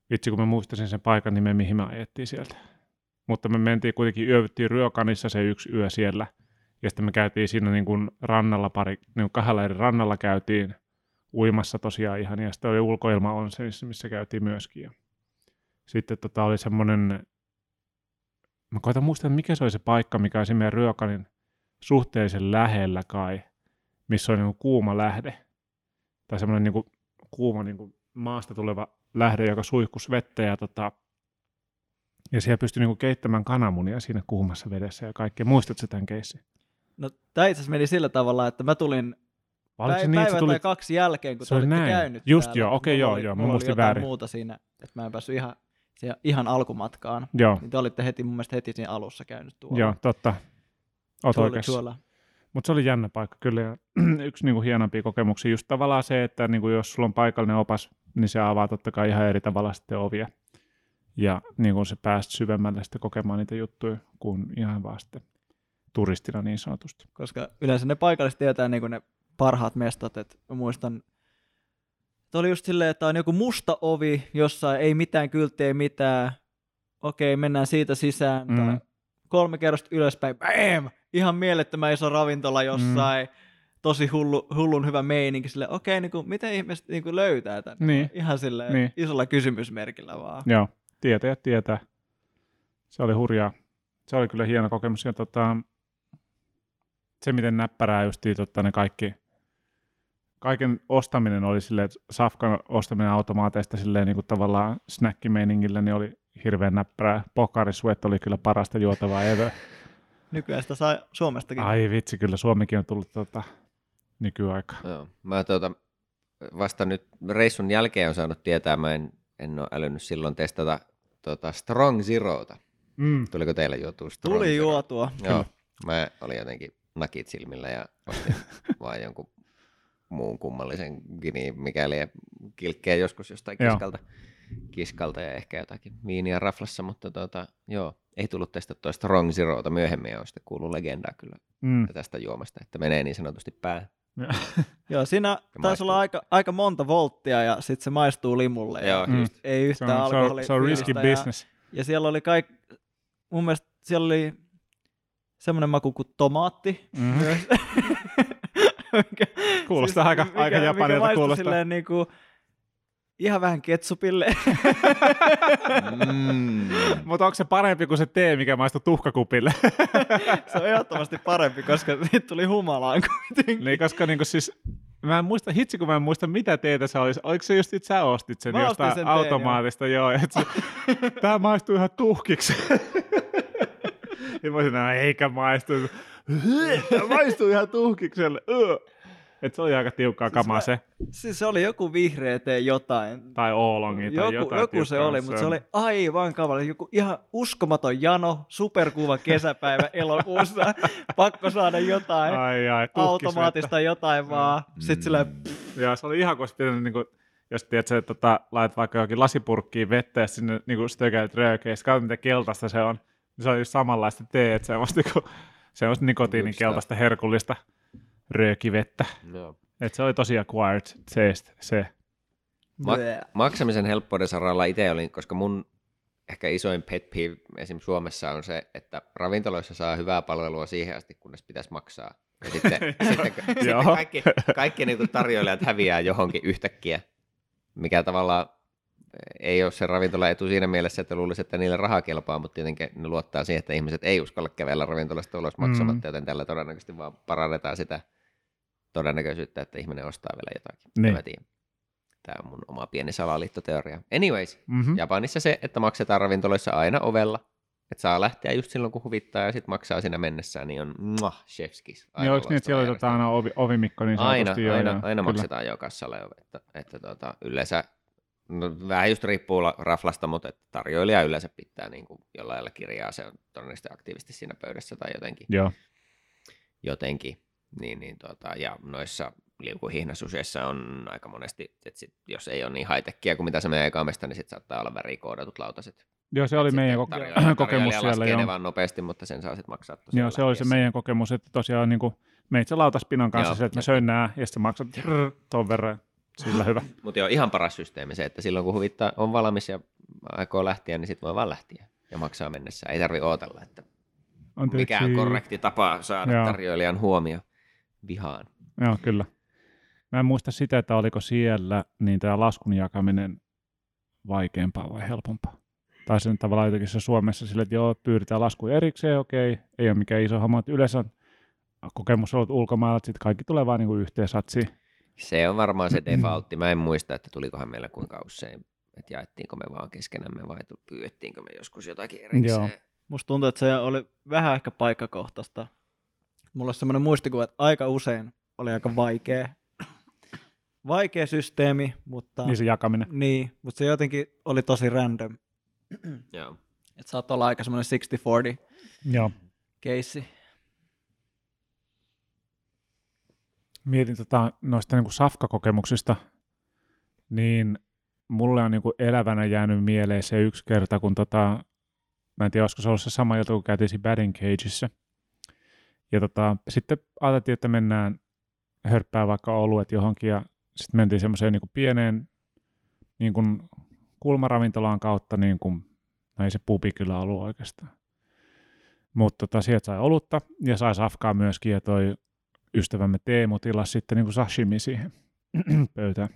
vitsi kun mä muistasin sen paikan nimen, mihin me ajettiin sieltä. Mutta me mentiin kuitenkin, yövyttiin Ryokanissa se yksi yö siellä, ja sitten me käytiin siinä niin kuin rannalla pari, niin kuin kahdella eri rannalla käytiin uimassa tosiaan ihan, ja sitten oli ulkoilma on se, missä käytiin myöskin. Ja sitten tota oli semmoinen, mä koitan muistaa, mikä se oli se paikka, mikä oli meidän Ryokanin suhteellisen lähellä kai, missä oli niin kuin kuuma lähde, tai semmoinen niin kuin kuuma niin kuin maasta tuleva lähde, joka suihkus vettä, ja tota, ja siellä pystyi niinku keittämään kananmunia siinä kuumassa vedessä ja kaikkea. Muistatko tämän keissin? No, tämä itse asiassa meni sillä tavalla, että mä tulin Vai päivä, niin, päivä tuli... tai kaksi jälkeen, kun Se oli näin. käynyt Just täällä. joo, okei, Mulla joo, oli, joo, mä muistin väärin. muuta siinä, että mä en päässyt ihan, siihen, ihan alkumatkaan. Joo, Niin te olitte heti mun mielestä heti siinä alussa käynyt tuolla. joo, totta. Oot oikeassa. tuolla. Mutta se oli jännä paikka kyllä. Ja yksi niinku hienompia kokemuksia, just tavallaan se, että niinku jos sulla on paikallinen opas, niin se avaa totta kai ihan eri tavalla sitten ovia. Ja niin kuin se pääst syvemmälle sitten kokemaan niitä juttuja kuin ihan vaan sitten turistina niin sanotusti. Koska yleensä ne paikalliset tietää niin ne parhaat mestat. Et mä muistan, että oli just silleen, että on joku musta ovi, jossa ei mitään kylttiä, ei mitään. Okei, mennään siitä sisään. Mm. Tai kolme kerrosta ylöspäin. Bam! Ihan mielettömän iso ravintola jossain. Mm. Tosi hullu, hullun hyvä meininki. Sille, okei, niin kuin, miten ihmiset niin kuin löytää tämän? Niin. Ihan silleen Niin. isolla kysymysmerkillä vaan. Joo, tietäjät tietää. Se oli hurjaa. Se oli kyllä hieno kokemus. Ja tota, se, miten näppärää justiin tota, ne kaikki, kaiken ostaminen oli silleen, että safkan ostaminen automaateista silleen niin kuin tavallaan snackimeiningillä, niin oli hirveän näppärää. Pokarisuet oli kyllä parasta juotavaa ever. Nykyään sitä saa Suomestakin. Ai vitsi, kyllä Suomikin on tullut tota, nykyaikaan. Joo. Mä tuota, vasta nyt reissun jälkeen on saanut tietää, mä en, en ole älynyt silloin testata tota Strong Zeroota. Mm. Tuliko teille juotua Strong Tuli Zero? juotua. Joo, mä olin jotenkin nakit silmillä ja ostin vaan jonkun muun kummallisen gini, mikäli kilkkeä joskus jostain kiskalta, kiskalta ja ehkä jotakin viiniä raflassa, mutta tota, joo, ei tullut testattua Strong Zeroota myöhemmin ja on sitten kuullut legendaa kyllä Mm. tästä juomasta, että menee niin sanotusti päähän. Joo, siinä taisi olla aika, aika monta volttia ja sitten se maistuu limulle. Joo, ja Mm. just. Ei Se yhtään on, se on, alkoholi. se on risky business. Ja, ja siellä oli kaik, mun mielestä siellä oli semmoinen maku kuin tomaatti Mhm. myös. mikä, Kuulostaa aika- aika japanilta mikä kuulostaa. silleen niinku, ihan vähän ketsupille. Mm. Mutta onko se parempi kuin se tee, mikä maistuu tuhkakupille? se on ehdottomasti parempi, koska siitä tuli humalaan kuitenkin. niin, koska niinku siis, mä en muista, hitsi kun mä en muista mitä teetä se olisi. Oliko se just, että sä ostit sen Mä jostain sen teen, automaatista? joo. Et se, tää maistuu ihan tuhkiksi. mä olisin, no eikä maistu. Maistuu ihan tuhkikselle. Et se oli aika tiukkaa siis kamaa se. Siis se oli joku vihreä tee jotain. Tai oolongi tai joku, jotain Joku se oli, mutta se oli aivan kavalla. Joku ihan uskomaton jano, superkuva kesäpäivä elokuussa. Pakko saada jotain ai, ai, automaattista jotain vaan. Mm. Sitten sille... Ja se oli ihan kuin sitten niin kuin, jos tiedät, että tota, laitat vaikka jokin lasipurkkiin vettä ja sinne niin stökäilet röökeä, ja mitä keltaista se on. Niin se oli just samanlaista teet, semmoista, kuin, semmoista nikotiinin keltaista herkullista röökivettä. No. Et se oli tosi acquired taste, se. Ma- maksamisen helppouden saralla itse olin, koska mun ehkä isoin pet peeve esimerkiksi Suomessa on se, että ravintoloissa saa hyvää palvelua siihen asti, kunnes pitäisi maksaa. Ja sitten, sitten, sitten kaikki, kaikki niin tarjoilijat häviää johonkin yhtäkkiä, mikä tavallaan ei ole se ravintola etu siinä mielessä, että luulisi, että niille rahaa kelpaa, mutta tietenkin ne luottaa siihen, että ihmiset ei uskalla kävellä ravintolasta ulos maksamatta, mm. joten tällä todennäköisesti vaan parannetaan sitä todennäköisyyttä, että ihminen ostaa vielä jotakin. Niin. Mä tiedän. Tämä on mun oma pieni salaliittoteoria. Anyways, mm-hmm. Japanissa se, että maksetaan ravintoloissa aina ovella, että saa lähteä just silloin, kun huvittaa ja sitten maksaa siinä mennessään, niin on muah, chefskis. Niin onko niin, että siellä otetaan aina ovi, ovimikko niin Aina, jo, aina, aina maksetaan jo kassalle, että, että tuota, yleensä No, vähän just riippuu raflasta, mutta tarjoilija yleensä pitää niin kuin jollain lailla kirjaa, se on todennäköisesti aktiivisesti siinä pöydässä tai jotenkin. Joo. Jotenkin. Niin, niin tuota, ja noissa liukuhihnasuseissa on aika monesti, että sit, jos ei ole niin high kuin mitä se meidän ekamesta, niin sitten saattaa olla värikoodatut lautaset. Joo, se oli meidän koke- kokemus siellä. Joo. vaan nopeasti, mutta sen saa sitten maksaa tosiaan Joo, se oli se meidän kokemus, että tosiaan niin kuin se lautaspinon kanssa joo, se, että mä söin nää, ja sitten maksat tuon verran. Sillä hyvä. mutta joo, ihan paras systeemi se, että silloin kun huvittaa on valmis ja aikoo lähteä, niin sitten voi vaan lähteä ja maksaa mennessä. Ei tarvi odotella, että Anteeksi. mikä on korrekti tapa saada joo. tarjoilijan huomio vihaan. Joo, kyllä. Mä en muista sitä, että oliko siellä niin tämä laskun jakaminen vaikeampaa vai helpompaa. Tai sen tavallaan jotenkin se Suomessa sille, että joo, pyydetään lasku erikseen, okei, ei ole mikään iso homma. Yleensä on kokemus ollut ulkomailla, että sitten kaikki tulee vaan niin yhteen satsiin. Se on varmaan se defaultti. Mä en muista, että tulikohan meillä kuinka usein, että jaettiinko me vaan keskenämme vai pyydettiinkö me joskus jotakin erikseen. Joo. Musta tuntuu, että se oli vähän ehkä paikkakohtaista. Mulla on semmoinen muistikuva, että aika usein oli aika vaikea, vaikea systeemi, mutta... Niin se jakaminen. Niin, mutta se jotenkin oli tosi random. Joo. Että saattoi olla aika semmoinen 60-40 Joo. keissi. Mietin tota, noista niin kuin safka-kokemuksista, niin mulle on niin kuin elävänä jäänyt mieleen se yksi kerta, kun tota, mä en tiedä, olisiko se ollut se sama ilta, kun käytiin Batting Cageissa. Ja tota, sitten ajateltiin, että mennään hörppää vaikka oluet johonkin ja sitten mentiin semmoiseen niin pieneen niin kuin kulmaravintolaan kautta, niin kuin, no ei se pubi kyllä ollut oikeastaan. Mutta tota, sieltä sai olutta ja sai safkaa myöskin ja toi ystävämme Teemu tilasi sitten niin kuin sashimi siihen pöytään.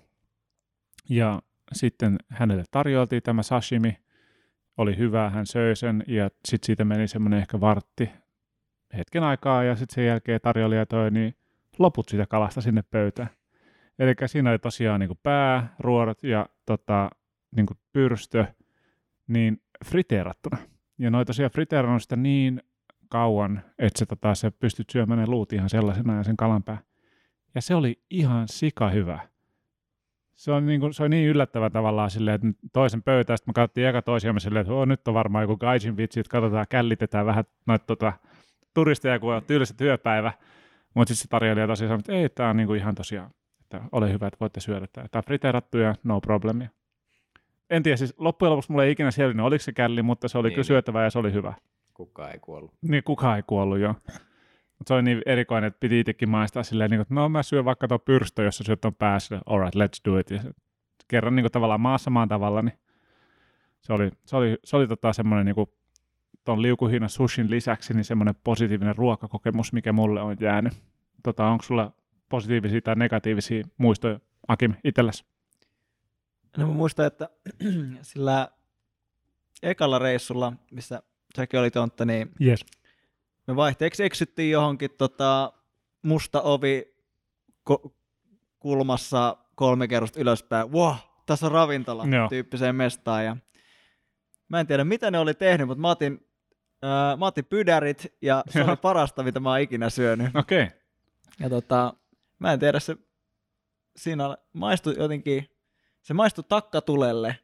Ja sitten hänelle tarjoiltiin tämä sashimi, oli hyvä, hän söi sen ja sitten siitä meni semmoinen ehkä vartti hetken aikaa ja sitten sen jälkeen tarjoilija toi niin loput siitä kalasta sinne pöytään. Eli siinä oli tosiaan niin pää, ruorot ja tota, niin pyrstö niin friteerattuna. Ja noita tosiaan friteerannut sitä niin kauan, että se, tota, se pystyt syömään ne luut ihan sellaisena ja sen kalanpää. Ja se oli ihan sika hyvä. Se on niin, kuin, se on niin yllättävä tavallaan silleen, että toisen pöytään, sitten me katsottiin eka toisiamme silleen, että oh, nyt on varmaan joku gaijin vitsi, että katsotaan, källitetään vähän noita tota, turisteja, kun on tylsä työpäivä. Mutta sitten se tarjoilija tosiaan sanoi, että ei, tämä on niin kuin ihan tosiaan, että ole hyvä, että voitte syödä tämä. Tämä friteerattu ja no problemia. En tiedä, siis loppujen lopuksi mulla ei ikinä selvinnyt, oliko se källi, mutta se oli niin. kyllä syötävä ja se oli hyvä. Kukaan ei kuollut. Niin, kukaan ei kuollut, joo. Mutta se oli niin erikoinen, että piti itsekin maistaa silleen, niin kuin, että no mä syön vaikka tuon pyrstö, jos sä syöt tuon päässä, alright, let's do it. Ja kerran niin kuin, tavallaan maassa maan tavalla, niin se oli, se oli, se oli tota semmoinen niin tuon liukuhiinan sushin lisäksi niin semmoinen positiivinen ruokakokemus, mikä mulle on jäänyt. Tota, onko sulla positiivisia tai negatiivisia muistoja, Akim, itselläsi? No mä muistan, että sillä ekalla reissulla, missä säkin oli tontta, niin yes. me vaihteeksi eksyttiin johonkin tota, musta ovi ko- kulmassa kolme kerrosta ylöspäin. Wow, tässä on ravintola Joo. tyyppiseen mestaan. Ja mä en tiedä, mitä ne oli tehnyt, mutta mä otin, äh, mä otin pydärit ja se oli parasta, mitä mä oon ikinä syönyt. Okei. Okay. Ja tota, Mä en tiedä, se siinä maistui jotenkin, se maistui takkatulelle.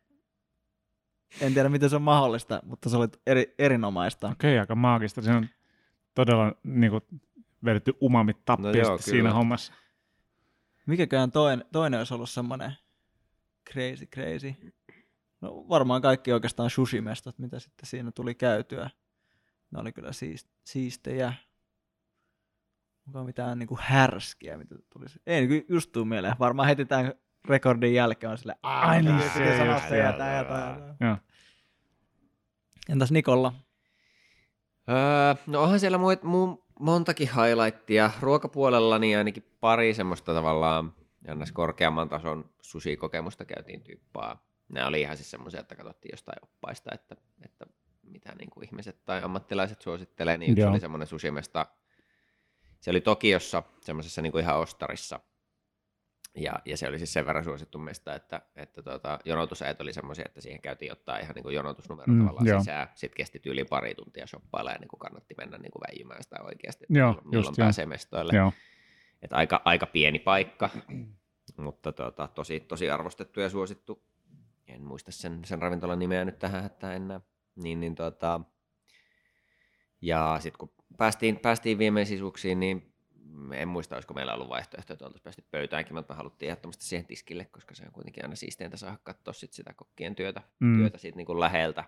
En tiedä, miten se on mahdollista, mutta se oli eri, erinomaista. Okei, okay, aika maagista. Se on todella niin kuin, vedetty umamit tappiasti no siinä hommassa. Mikäkään toinen, toinen olisi ollut semmoinen crazy, crazy. No varmaan kaikki oikeastaan sushimestot, mitä sitten siinä tuli käytyä. Ne oli kyllä siist, siistejä. Onko mitään niinku härskiä, mitä tulisi? Ei niin just tuu mieleen. Varmaan heti tämän rekordin jälkeen on sille, ai niin, se, sanoa se ja tämä ja tämä. Entäs Nikolla? Öö, no onhan siellä muut, mu, montakin highlightia. Ruokapuolella niin ainakin pari semmoista tavallaan ns. korkeamman tason sushi-kokemusta käytiin tyyppaa. Nämä oli ihan siis semmoisia, että katsottiin jostain oppaista, että, että mitä niin kuin ihmiset tai ammattilaiset suosittelee, niin yksi Joo. oli semmoinen sushimesta. Se oli Tokiossa semmoisessa niin kuin ihan ostarissa. Ja, ja, se oli siis sen verran suosittu mesta, että, että tuota, jonotusajat oli semmoisia, että siihen käytiin ottaa ihan niin kuin jonotusnumero mm, tavallaan sisään. Sitten kesti yli pari tuntia shoppailla ja niin kuin kannatti mennä niin kuin väijymään sitä oikeasti, että joo, milloin, milloin pääsee mestoille. Joo. Että aika, aika pieni paikka, mutta tuota, tosi, tosi arvostettu ja suosittu. En muista sen, sen ravintolan nimeä nyt tähän, että enää. Niin, niin tuota, ja sitten kun päästiin, päästiin viimeisisuuksiin, niin en muista, olisiko meillä ollut vaihtoehto, että oltaisiin päästy pöytäänkin, mutta me haluttiin ehdottomasti siihen tiskille, koska se on kuitenkin aina siisteintä saada katsoa sit sitä kokkien työtä, mm. työtä siitä niin kuin läheltä.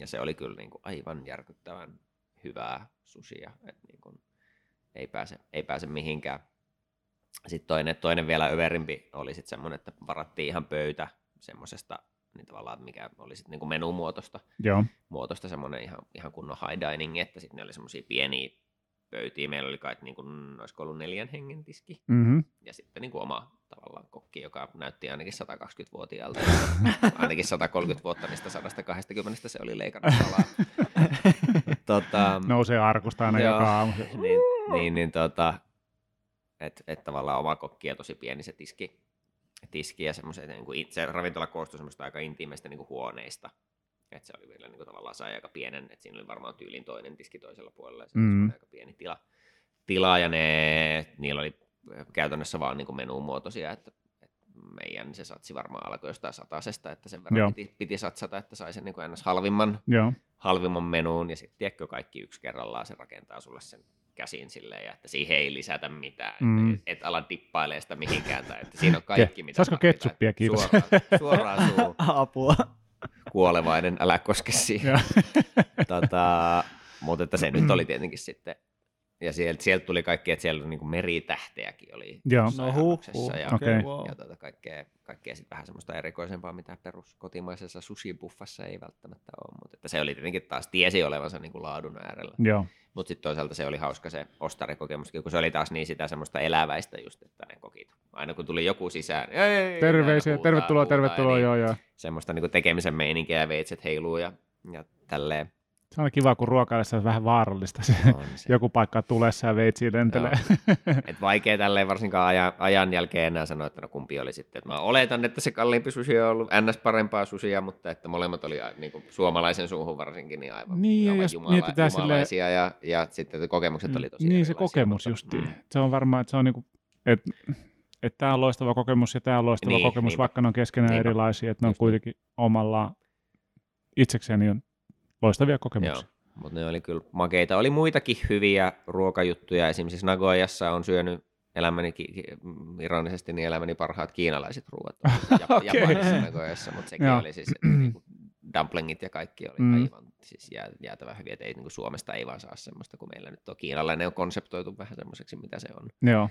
Ja se oli kyllä niin kuin aivan järkyttävän hyvää susia, että niin kuin ei, pääse, ei pääse mihinkään. Sitten toinen, toinen vielä överimpi oli sitten semmoinen, että varattiin ihan pöytä semmoisesta niin tavallaan mikä oli sitten niinku menumuotoista, Joo. muotoista semmoinen ihan, ihan kunnon high dining, että sitten ne oli semmoisia pieniä pöytiä. Meillä oli kai niin kuin, olisiko ollut neljän hengen tiski. Mm-hmm. Ja sitten niin kuin oma tavallaan kokki, joka näytti ainakin 120-vuotiaalta. ainakin 130 vuotta niistä 120 se oli leikannut alaa. tota, Nousee arkusta aina joo, joka aamu. Niin, niin, niin tota, että et tavallaan oma kokki ja tosi pieni se tiski, tiski ja semmoiset, niin kuin, se ravintola koostui semmoista aika intiimeistä niin kuin huoneista. Että se oli vielä niin kuin, tavallaan sai aika pienen, että siinä oli varmaan tyylin toinen tiski toisella puolella ja se mm. oli aika pieni tila. tila ja ne, niillä oli käytännössä vaan niin kuin menumuotoisia, että, että meidän se satsi varmaan alkoi jostain satasesta, että sen verran piti, piti, satsata, että sai sen niin kuin halvimman, Joo. halvimman menuun ja sitten tiedätkö kaikki yksi kerrallaan se rakentaa sulle sen käsin silleen, ja että siihen ei lisätä mitään, mm. et, et ala dippailee sitä mihinkään, tai että siinä on kaikki, mitä Saisiko ketsuppia, kiitos? Suoraan, suoraan suun. Apua. Kuolevainen, älä koske siihen. tota, mutta että se nyt oli tietenkin sitten, ja sieltä, sieltä tuli kaikki, että siellä niin meritähteäkin oli Joo. No, huh, huh. ja, okay. wow. ja tota kaikkea, kaikkea sitten vähän semmoista erikoisempaa, mitä perus kotimaisessa sushi-buffassa ei välttämättä ole, mutta että se oli tietenkin taas, tiesi olevansa niin kuin laadun äärellä. Joo. Mutta sitten toisaalta se oli hauska se ostarikokemuskin, kun se oli taas niin sitä semmoista eläväistä just, että ne kokit. Aina kun tuli joku sisään, ei, Terveisiä, huutaa, tervetuloa, huutaa, tervetuloa, niin joo, joo. Semmoista niin tekemisen meininkiä ja veitset heiluu ja, ja tälleen. Se on kiva, kun ruokailessa on vähän vaarallista. Se, se. Joku paikka tulessa ja veitsi lentelee. Et vaikea tälleen varsinkaan ajan, ajan jälkeen enää sanoa, että no kumpi oli sitten. Et mä oletan, että se kalliimpi susi on ollut ns. parempaa susia, mutta että molemmat oli niin kuin suomalaisen suuhun varsinkin niin aivan, niin, aivan jos jumala, jumalaisia sille... ja, ja sitten että kokemukset oli tosi Niin se kokemus just. Mm. Se on varmaan, että se on niin kuin, että että tämä on loistava kokemus ja tämä on loistava niin, kokemus, niinpä. vaikka ne on keskenään niinpä. erilaisia, että ne on kuitenkin omalla itsekseen niin loistavia kokemuksia. Joo, mutta ne oli kyllä makeita. Oli muitakin hyviä ruokajuttuja. Esimerkiksi Nagoyassa on syönyt elämäni, ironisesti niin elämäni parhaat kiinalaiset ruoat ja, okay. Japanissa Nagoyassa, mutta sekin oli siis, että niinku dumplingit ja kaikki oli mm. aivan siis jää, jäätävän hyviä, että ei, niin kuin Suomesta ei vaan saa semmoista, kun meillä nyt on kiinalainen on konseptoitu vähän semmoiseksi, mitä se on. Joo.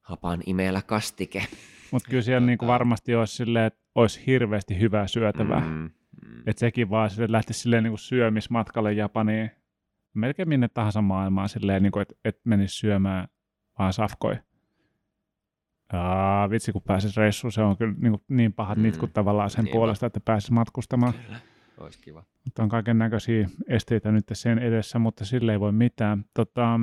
Hapan imeellä kastike. Mutta kyllä siellä niin kuin varmasti olisi, silleen, että olisi hirveästi hyvää syötävää. Mm. Mm. Että sekin vaan sille lähtisi silleen niin kuin syömismatkalle Japaniin, melkein minne tahansa maailmaan silleen, niin kuin, että, että menisi syömään vaan safkoi. Aa, vitsi kun pääsisi reissuun, se on kyllä niin, kuin, niin pahat mm. nitkut tavallaan sen Niinpä. puolesta, että pääsisi matkustamaan. Kyllä, olisi kiva. Mutta on kaiken näköisiä esteitä nyt sen edessä, mutta sille ei voi mitään. Tota,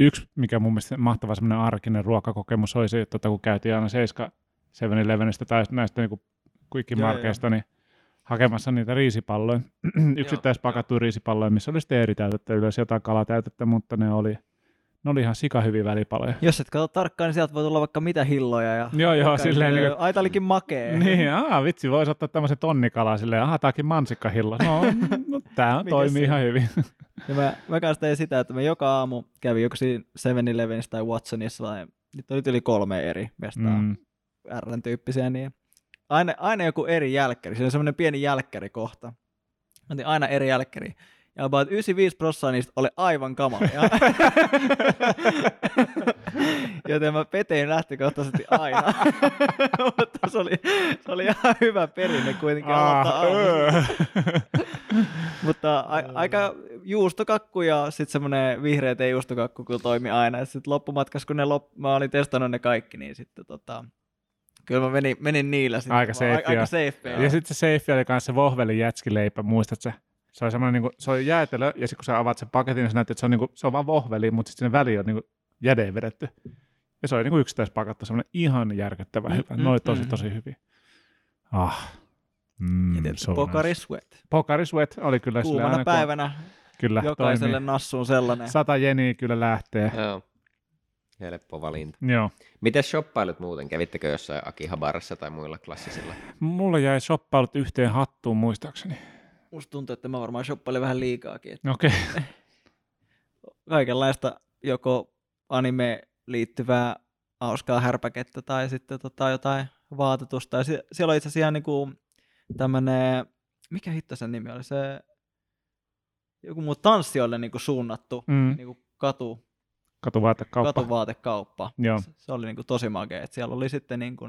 yksi, mikä mun mielestä mahtava semmoinen arkinen ruokakokemus oli se, että tota, kun käytiin aina 7 7-Elevenistä tai näistä niin kuikkimarkeista, niin hakemassa niitä riisipalloja, yksittäispakattuja riisipalloja, missä oli sitten eri täytettä, yleensä jotain kalatäytettä, mutta ne oli, Ne oli ihan sika hyviä välipaloja. Jos et katso tarkkaan, niin sieltä voi tulla vaikka mitä hilloja. Ja joo, joo, silleen niin kuin... Aita olikin makee. Niin, aa, vitsi, voisi ottaa tämmöisen tonnikala silleen, aha, tääkin mansikkahillo. No, no tää toimii ihan hyvin. Ja mä, mä kanssa tein sitä, että mä joka aamu kävin joku siinä 7-Elevenissa tai Watsonissa, tai nyt oli yli kolme eri mestaa, mm. R-tyyppisiä, niin aina, aina joku eri jälkkäri. Se on semmoinen pieni jälkkäri kohta. Mä aina eri jälkkäri. Ja about 95 prosenttia niistä oli aivan kamalia. Joten mä petein lähtökohtaisesti aina. Mutta se oli, se oli ihan hyvä perinne kuitenkin aloittaa Mutta a, aika juustokakku ja sitten semmoinen vihreä juustokakku kyllä toimi aina. Sitten loppumatkassa, kun ne lop, mä olin testannut ne kaikki, niin sitten tota, Kyllä mä menin, menin niillä sitten. Aika safe. Aika safe ja sitten se safe oli kanssa se vohvelin jätskileipä, muistatko se on semmoinen, niin kuin, se on jäätelö, ja sitten kun sä avaat sen paketin, niin sä näet, että se on, niin kuin, se on vaan vohveli, mutta sitten sinne väliin on niin kuin, jädeen vedetty. Ja se oli niin yksittäispakattu, semmoinen ihan järkyttävä mm, hyvä. Mm, ne oli tosi, mm. tosi hyviä. Ah. Mm, so Pokari nice. Sweat. Pokari Sweat oli kyllä Kuumana aina, päivänä kyllä, jokaiselle toimii. nassuun sellainen. Sata jeniä kyllä lähtee. Joo. Helppo valinta. Joo. Miten shoppailut muuten? Kävittekö jossain Akihabarassa tai muilla klassisilla? Mulla jäi shoppailut yhteen hattuun muistaakseni musta tuntuu, että mä varmaan shoppailen vähän liikaakin. Okei. Okay. Kaikenlaista joko anime liittyvää hauskaa härpäkettä tai sitten tota jotain vaatetusta. Ja sie- siellä on itse asiassa niinku tämmönen, mikä hitto sen nimi oli, se joku muu tanssijoille niinku suunnattu mm. niinku katu, katuvaatekauppaa. katuvaatekauppaa. Joo. Se, oli niinku tosi makea, siellä oli sitten niinku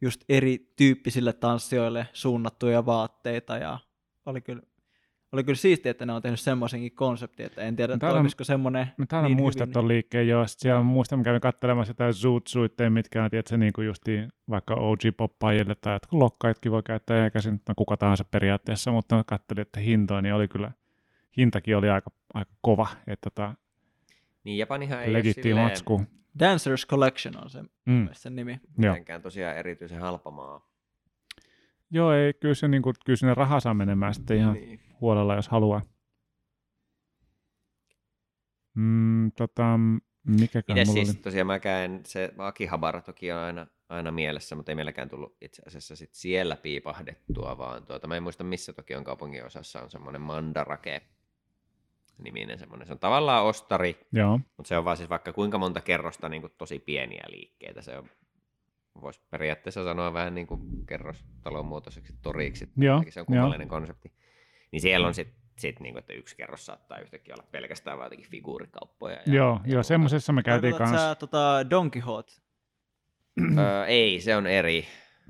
just erityyppisille tanssijoille suunnattuja vaatteita ja oli kyllä, oli kyllä siistiä, että ne on tehnyt semmoisenkin konseptin, että en tiedä, täällä, toimisiko semmoinen Mä täällä niin muistan tuon liikkeen jo, sitten siellä muistan, mä kävin katselemassa jotain zoot-suitteja, mitkä on, tiedätkö, niin kuin justiin vaikka OG-poppaajille tai jotkut lokkaitkin voi käyttää, eikä se nyt no kuka tahansa periaatteessa, mutta mä katselin, että hintoja, niin oli kyllä, hintakin oli aika, aika kova, että tota, niin Japanihan ei ole silleen... matsku. Dancers Collection on se, mm. sen nimi. Mitenkään tosiaan erityisen halpa maa. Joo, ei, kyllä, se, niin kuin, kyllä sinne raha saa menemään sitten ihan niin. huolella, jos haluaa. Mm, tota, mikäkään Itse siis oli? tosiaan mäkään, se Akihabara toki on aina, aina mielessä, mutta ei meilläkään tullut itse asiassa sit siellä piipahdettua, vaan tuota, mä en muista missä toki on kaupungin osassa on semmoinen Mandarake niminen semmoinen. Se on tavallaan ostari, Joo. mutta se on vaan siis vaikka kuinka monta kerrosta niin kuin tosi pieniä liikkeitä. Se on voisi periaatteessa sanoa vähän niin kuin kerrostalon muotoiseksi toriksi. Joo, se on kummallinen konsepti. Niin siellä on sitten sit niin kuin, että yksi kerros saattaa yhtäkkiä olla pelkästään vaan jotenkin figuurikauppoja. Ja, joo, ja joo semmoisessa me käytiin kanssa. Sä tota Don Quixote? öö, ei, se on eri.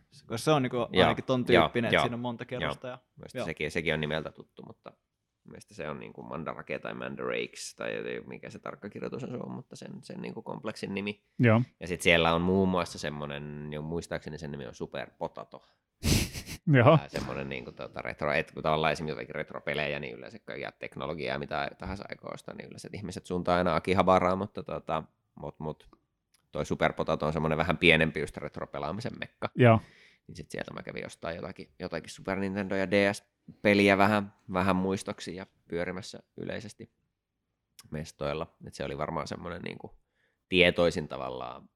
Koska se on niin kuin ainakin ton tyyppinen, että siinä on monta kerrosta. Joo. Ja... Sekin, sekin on nimeltä tuttu, mutta Mielestäni se on niin kuin Mandarake tai Mandarakes, tai mikä se tarkka kirjoitus on, mutta sen, sen niin kuin kompleksin nimi. Joo. Ja sitten siellä on muun muassa semmoinen, jo muistaakseni sen nimi on Super Potato. Joo. semmoinen niin kuin, tuota, retro, että kun tavallaan esimerkiksi jotakin retropelejä, niin yleensä kaikkia teknologiaa, mitä tahansa aikoista, niin yleensä ihmiset suuntaa aina Akihabaraa, mutta tota, mut, mut, toi Super Potato on semmoinen vähän pienempi just retropelaamisen mekka. Joo. Niin sitten sieltä mä kävin jostain jotakin, jotakin Super Nintendo ja DS-peliä vähän, vähän muistoksi ja pyörimässä yleisesti mestoilla. Et se oli varmaan semmoinen niin kuin tietoisin tavallaan,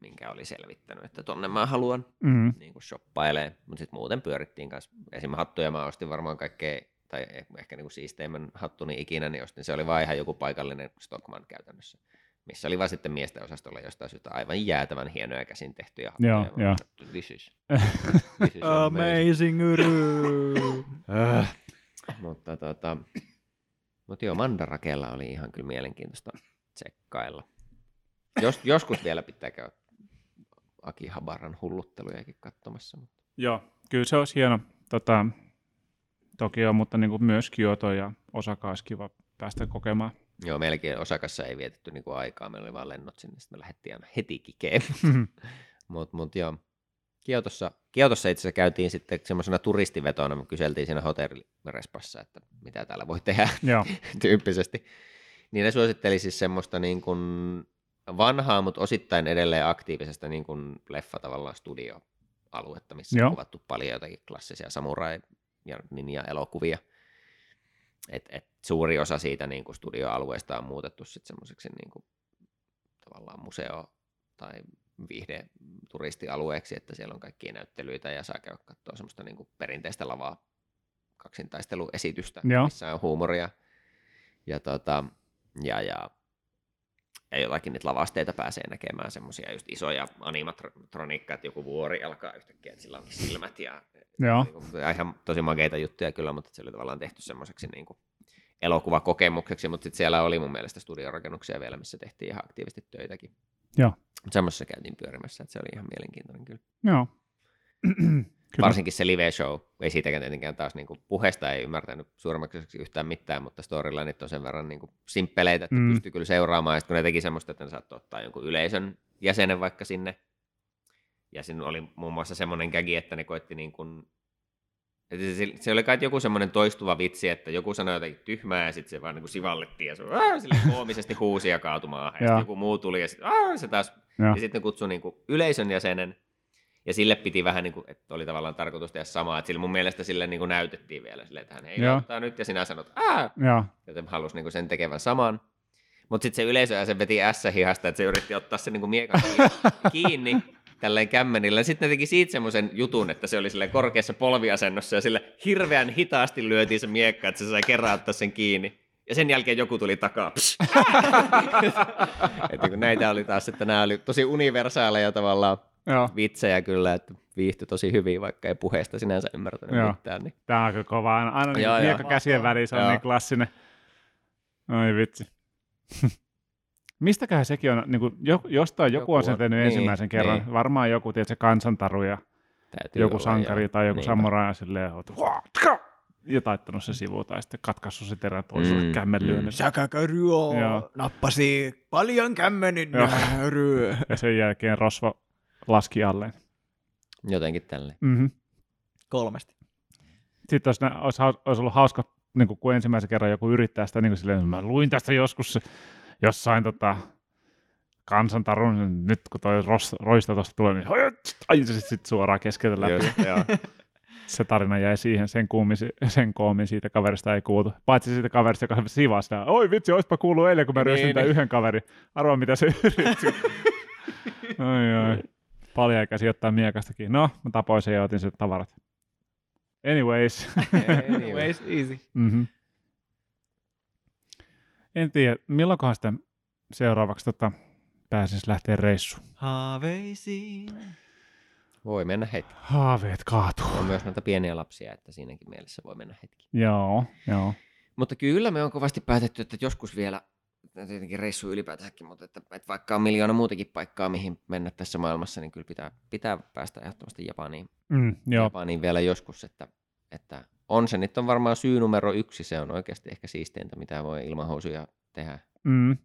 minkä oli selvittänyt, että tonne mä haluan mm. niin kuin shoppailee. Mutta sitten muuten pyörittiin kanssa. Esimerkiksi hattuja mä ostin varmaan kaikkea, tai ehkä niin kuin siisteimmän hattuni ikinä, niin ostin. Se oli vaan ihan joku paikallinen Stockman käytännössä missä oli vaan sitten miesten osastolla jostain syystä aivan jäätävän hienoja käsin tehtyjä hattuja. Joo, joo. This is, this is amazing. amazing äh, mutta tota, mutta joo, Mandarakella oli ihan kyllä mielenkiintoista tsekkailla. Jos, joskus vielä pitää käydä Akihabaran hulluttelujakin katsomassa. Mutta. Joo, kyllä se olisi hieno. Tota, toki on, mutta niin kuin myös Kyoto ja Osaka olisi kiva päästä kokemaan. Joo, melkein Osakassa ei vietetty niin kuin aikaa, meillä oli vaan lennot sinne, sitten me lähdettiin aina heti kikeen. Mutta mut, joo, Kiotossa, Kiotossa itse asiassa käytiin sitten semmoisena turistivetona, me kyseltiin siinä hotellirespassa, että mitä täällä voi tehdä tyyppisesti. Niin ne suositteli siis semmoista niin kuin vanhaa, mutta osittain edelleen aktiivisesta niin kuin leffa tavallaan studioaluetta, missä Joo. on kuvattu paljon jotakin klassisia samurai- ja ninja-elokuvia. Et, et suuri osa siitä niin kuin studioalueesta on muutettu sitten semmoiseksi niin kuin, tavallaan museo- tai viihde turistialueeksi, että siellä on kaikkia näyttelyitä ja saa käydä katsoa semmoista niin kuin perinteistä lavaa kaksintaisteluesitystä, Joo. missä on huumoria. Ja, tota, ja, ja, ja jotakin niitä lavasteita pääsee näkemään, semmoisia just isoja animatroniikkaa, että joku vuori alkaa yhtäkkiä, että sillä on silmät ja Joo. Niin ihan tosi makeita juttuja kyllä, mutta se oli tavallaan tehty semmoiseksi niin kuin elokuvakokemukseksi, mutta sitten siellä oli mun mielestä studiorakennuksia vielä, missä tehtiin ihan aktiivisesti töitäkin. Joo. Semmoisessa käytiin pyörimässä, että se oli ihan mielenkiintoinen kyllä. Joo. Kyllä. Varsinkin se live show, ei siitäkään tietenkään taas niin kuin puheesta ei ymmärtänyt suurimmaksi yhtään mitään, mutta storylineit on sen verran niin kuin simppeleitä, että mm. pystyy kyllä seuraamaan. Ja kun ne teki semmoista, että ne saattoi ottaa jonkun yleisön jäsenen vaikka sinne. Ja siinä oli muun muassa semmoinen kägi, että ne koitti niin kuin se, se oli kai joku semmoinen toistuva vitsi, että joku sanoi jotenkin tyhmää ja sitten se vaan niin kuin sivallettiin ja se sille koomisesti huusi ja kaatumaan. Ja, ja. joku muu tuli ja sitten se taas. Ja, ja sitten kutsui niin kuin yleisön jäsenen ja sille piti vähän, niin kuin, että oli tavallaan tarkoitus tehdä samaa, että sille mun mielestä sille niin kuin näytettiin vielä silleen, että hän ei ottaa nyt, ja sinä sanot, aah, ja. joten halusi niin kuin sen tekevän saman. Mutta sitten se yleisö ja se veti S-hihasta, että se yritti ottaa sen niin kuin miekan kiinni, tälleen kämmenillä. Sitten ne teki siitä semmoisen jutun, että se oli sille korkeassa polviasennossa ja sille hirveän hitaasti lyötiin se miekka, että se sai kerran ottaa sen kiinni. Ja sen jälkeen joku tuli takaa. että kun näitä oli taas, että nämä oli tosi universaaleja tavallaan Joo. vitsejä kyllä, että viihtyi tosi hyvin, vaikka ei puheesta sinänsä ymmärtänyt Joo. mitään. Niin. Tämä on aika kova. Aina, niin miekka käsien välissä on Joo. niin klassinen. Oi vitsi. Mistäköhän sekin on, niin kuin, jostain joku, joku on sen tehnyt niin, ensimmäisen kerran. Niin. Varmaan joku, tiedätkö, kansantaru ja Täytyy joku sankari jo. tai joku samurai ja silleen, ja taittanut se sivu tai sitten katkaissut se terä toiselle mm, kämmenlyön. Mm. Nappasi paljon kämmenin nääryö. Ja sen jälkeen rosvo laski alleen. Jotenkin tälleen. Mm-hmm. Kolmesti. Sitten olisi, olisi, olisi ollut hauska, niin kuin, kun ensimmäisen kerran joku yrittää sitä, niin kuin silleen, mä luin tästä joskus jossain tota, kansantarun, niin nyt kun toi roista tuosta tulee, niin ai, se sitten suoraan keskeltä läpi. Just, se tarina jäi siihen, sen, kuumi, sen koomin siitä kaverista ei kuultu. Paitsi siitä kaverista, joka sivaa sitä, oi vitsi, olisipa kuullut eilen, kun mä niin, niin. yhden kaverin. Arvoa, mitä se yritti. oi, oi. Paljon eikä sijoittaa miekastakin. No, mä tapoin sen ja otin sen tavarat. Anyways. Anyways, easy. Mm-hmm. En tiedä, milloinkohan sitten seuraavaksi tota, pääsisi lähteä reissuun. Haaveisiin. Voi mennä hetki. Haaveet kaatuu. On myös näitä pieniä lapsia, että siinäkin mielessä voi mennä hetki. Joo, joo. Mutta kyllä me on kovasti päätetty, että joskus vielä tietenkin reissu ylipäätänsäkin, mutta että, että vaikka on miljoona muutakin paikkaa, mihin mennä tässä maailmassa, niin kyllä pitää, pitää päästä ehdottomasti Japaniin, mm, joo. Japaniin vielä joskus, että, että on se nyt on varmaan syy numero yksi, se on oikeasti ehkä siisteintä, mitä voi ilman housuja tehdä. Mm.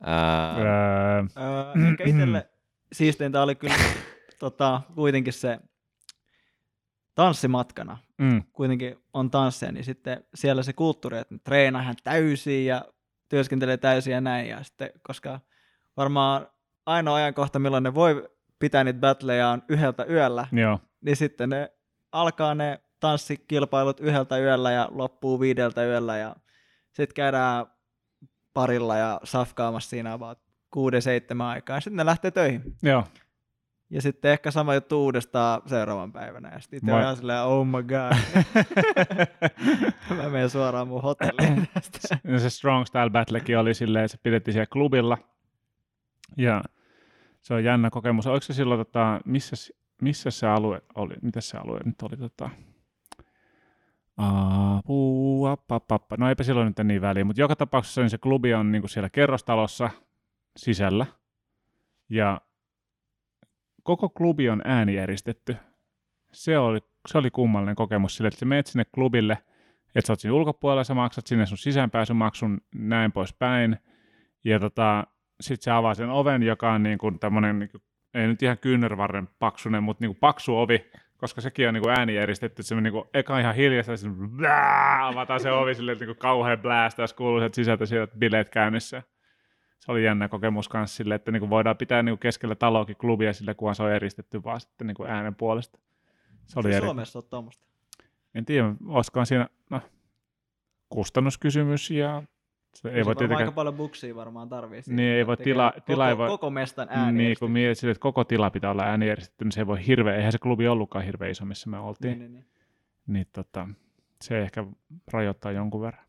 Ää... Ää... Ää, ehkä itselle siisteintä oli kyllä tota, kuitenkin se tanssimatkana. Mm. Kuitenkin on tansseja, niin sitten siellä se kulttuuri, että treenaa hän täysin ja työskentelee täysin ja näin. Ja sitten, koska varmaan ainoa ajankohta, milloin ne voi pitää niitä battleja on yhdeltä yöllä, Joo. niin sitten ne alkaa ne tanssikilpailut yhdeltä yöllä ja loppuu viideltä yöllä ja sitten käydään parilla ja safkaamassa siinä vaan kuuden, seitsemän aikaa ja sitten ne lähtee töihin. Joo. Ja sitten ehkä sama juttu uudestaan seuraavan päivänä. Ja sitten itse Mä... on ihan silleen, oh my god. Mä menen suoraan mun hotelliin tästä. Ja se Strong Style Battlekin oli silleen, se pidettiin siellä klubilla. Ja se on jännä kokemus. Oliko se silloin, tota, missä, missä se alue oli? Mitä se alue nyt oli? Tota, Apua, appa, No eipä silloin nyt niin väliä, mutta joka tapauksessa niin se klubi on niin kuin siellä kerrostalossa sisällä. Ja koko klubi on äänieristetty. Se oli, se oli kummallinen kokemus sille, että sä menet sinne klubille, että sä oot siinä ulkopuolella, sä maksat sinne sun sisäänpääsymaksun, näin poispäin. Ja tota, sit se avaa sen oven, joka on niin kuin tämmönen, niin kuin, ei nyt ihan kyynärvarren paksunen, mutta niin kuin paksu ovi, koska sekin on niin kuin ääni eristetty, että se niin kuin, eka ihan hiljaista, ja sitten avataan se ovi silleen, niin kuin kauhean blast, jos kuuluu sieltä sisältä sieltä bileet käynnissä. Se oli jännä kokemus kanssa sille, että niin voidaan pitää niin kuin keskellä taloakin klubia sille, kun se on eristetty vaan sitten niin äänen puolesta. Se oli eri... Suomessa on tuommoista? En tiedä, olisikohan siinä, no kustannuskysymys ja se ei voi tietenkään... aika paljon buksia varmaan tarvii. Siitä, niin, ei voi tila, tila koko, ei voi... koko mestan ääni. Niin, kun mietit että koko tila pitää olla ääniejärjestetty, niin se ei voi hirveä, eihän se klubi ollutkaan hirveä iso, missä me oltiin. Niin, niin, niin. niin tota, se ehkä rajoittaa jonkun verran.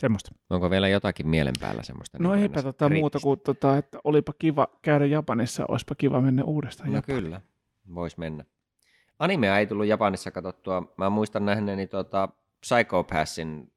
Semmoista. Onko vielä jotakin mielen päällä semmoista? No niin eipä tota muuta kuin, tota, että olipa kiva käydä Japanissa, olisipa kiva mennä uudestaan No Japaniin. kyllä, voisi mennä. Animea ei tullut Japanissa katsottua. Mä muistan nähneeni tota Psycho Passin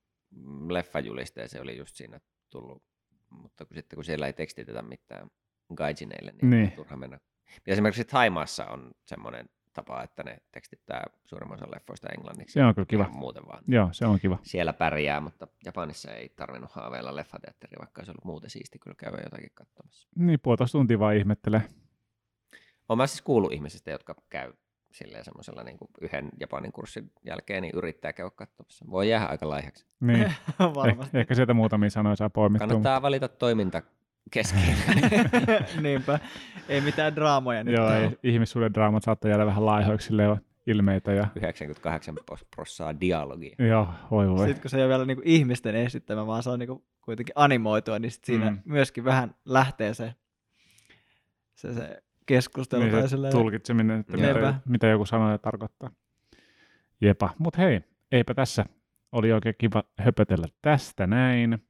leffajulisteeseen oli just siinä tullut, mutta kun, sitten kun siellä ei tekstitetä mitään gaijineille, niin, niin. turha mennä. Ja esimerkiksi Taimaassa on semmoinen tapa, että ne tekstittää suurimman osan leffoista englanniksi. Se on kyllä kiva. Muuten vaan. Joo, se on kiva. Siellä pärjää, mutta Japanissa ei tarvinnut haaveilla leffateatteria, vaikka olisi ollut muuten siisti kyllä käydä jotakin katsomassa. Niin, puolitoista tuntia vaan ihmettelee. Olen mä siis kuullut ihmisistä, jotka käy silleen semmoisella niin yhden Japanin kurssin jälkeen, niin yrittää käydä katsomassa. Voi jäädä aika laihaksi. Niin, eh, ehkä sieltä muutamia sanoja saa poimittua. Kannattaa valita toiminta kesken. Niinpä. Ei mitään draamoja nyt. Joo, ei, ihmissuuden draamat saattaa jäädä vähän laihoiksi ilmeitä. Ja... 98 prossaa dialogia. Joo, voi voi. Sitten kun se ei ole vielä niinku ihmisten esittämä, vaan se on niinku kuitenkin animoitua, niin sit siinä mm. myöskin vähän lähtee se, se, se keskustelu. Niin se tulkitseminen, että mitä, mitä joku sanoo ja tarkoittaa. Jepa, mutta hei, eipä tässä. Oli oikein kiva höpötellä tästä näin.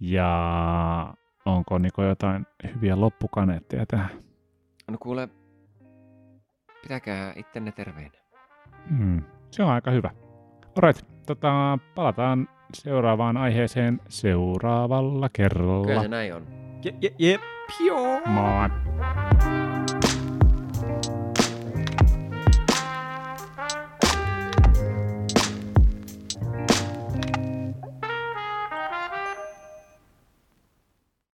Ja onko Niko jotain hyviä loppukaneetteja tähän? No kuule, pitäkää ittenne terveenä. Mm, se on aika hyvä. Alright, tota, palataan seuraavaan aiheeseen seuraavalla kerralla. Kyllä se näin on. Jep, jep, jep. Moi.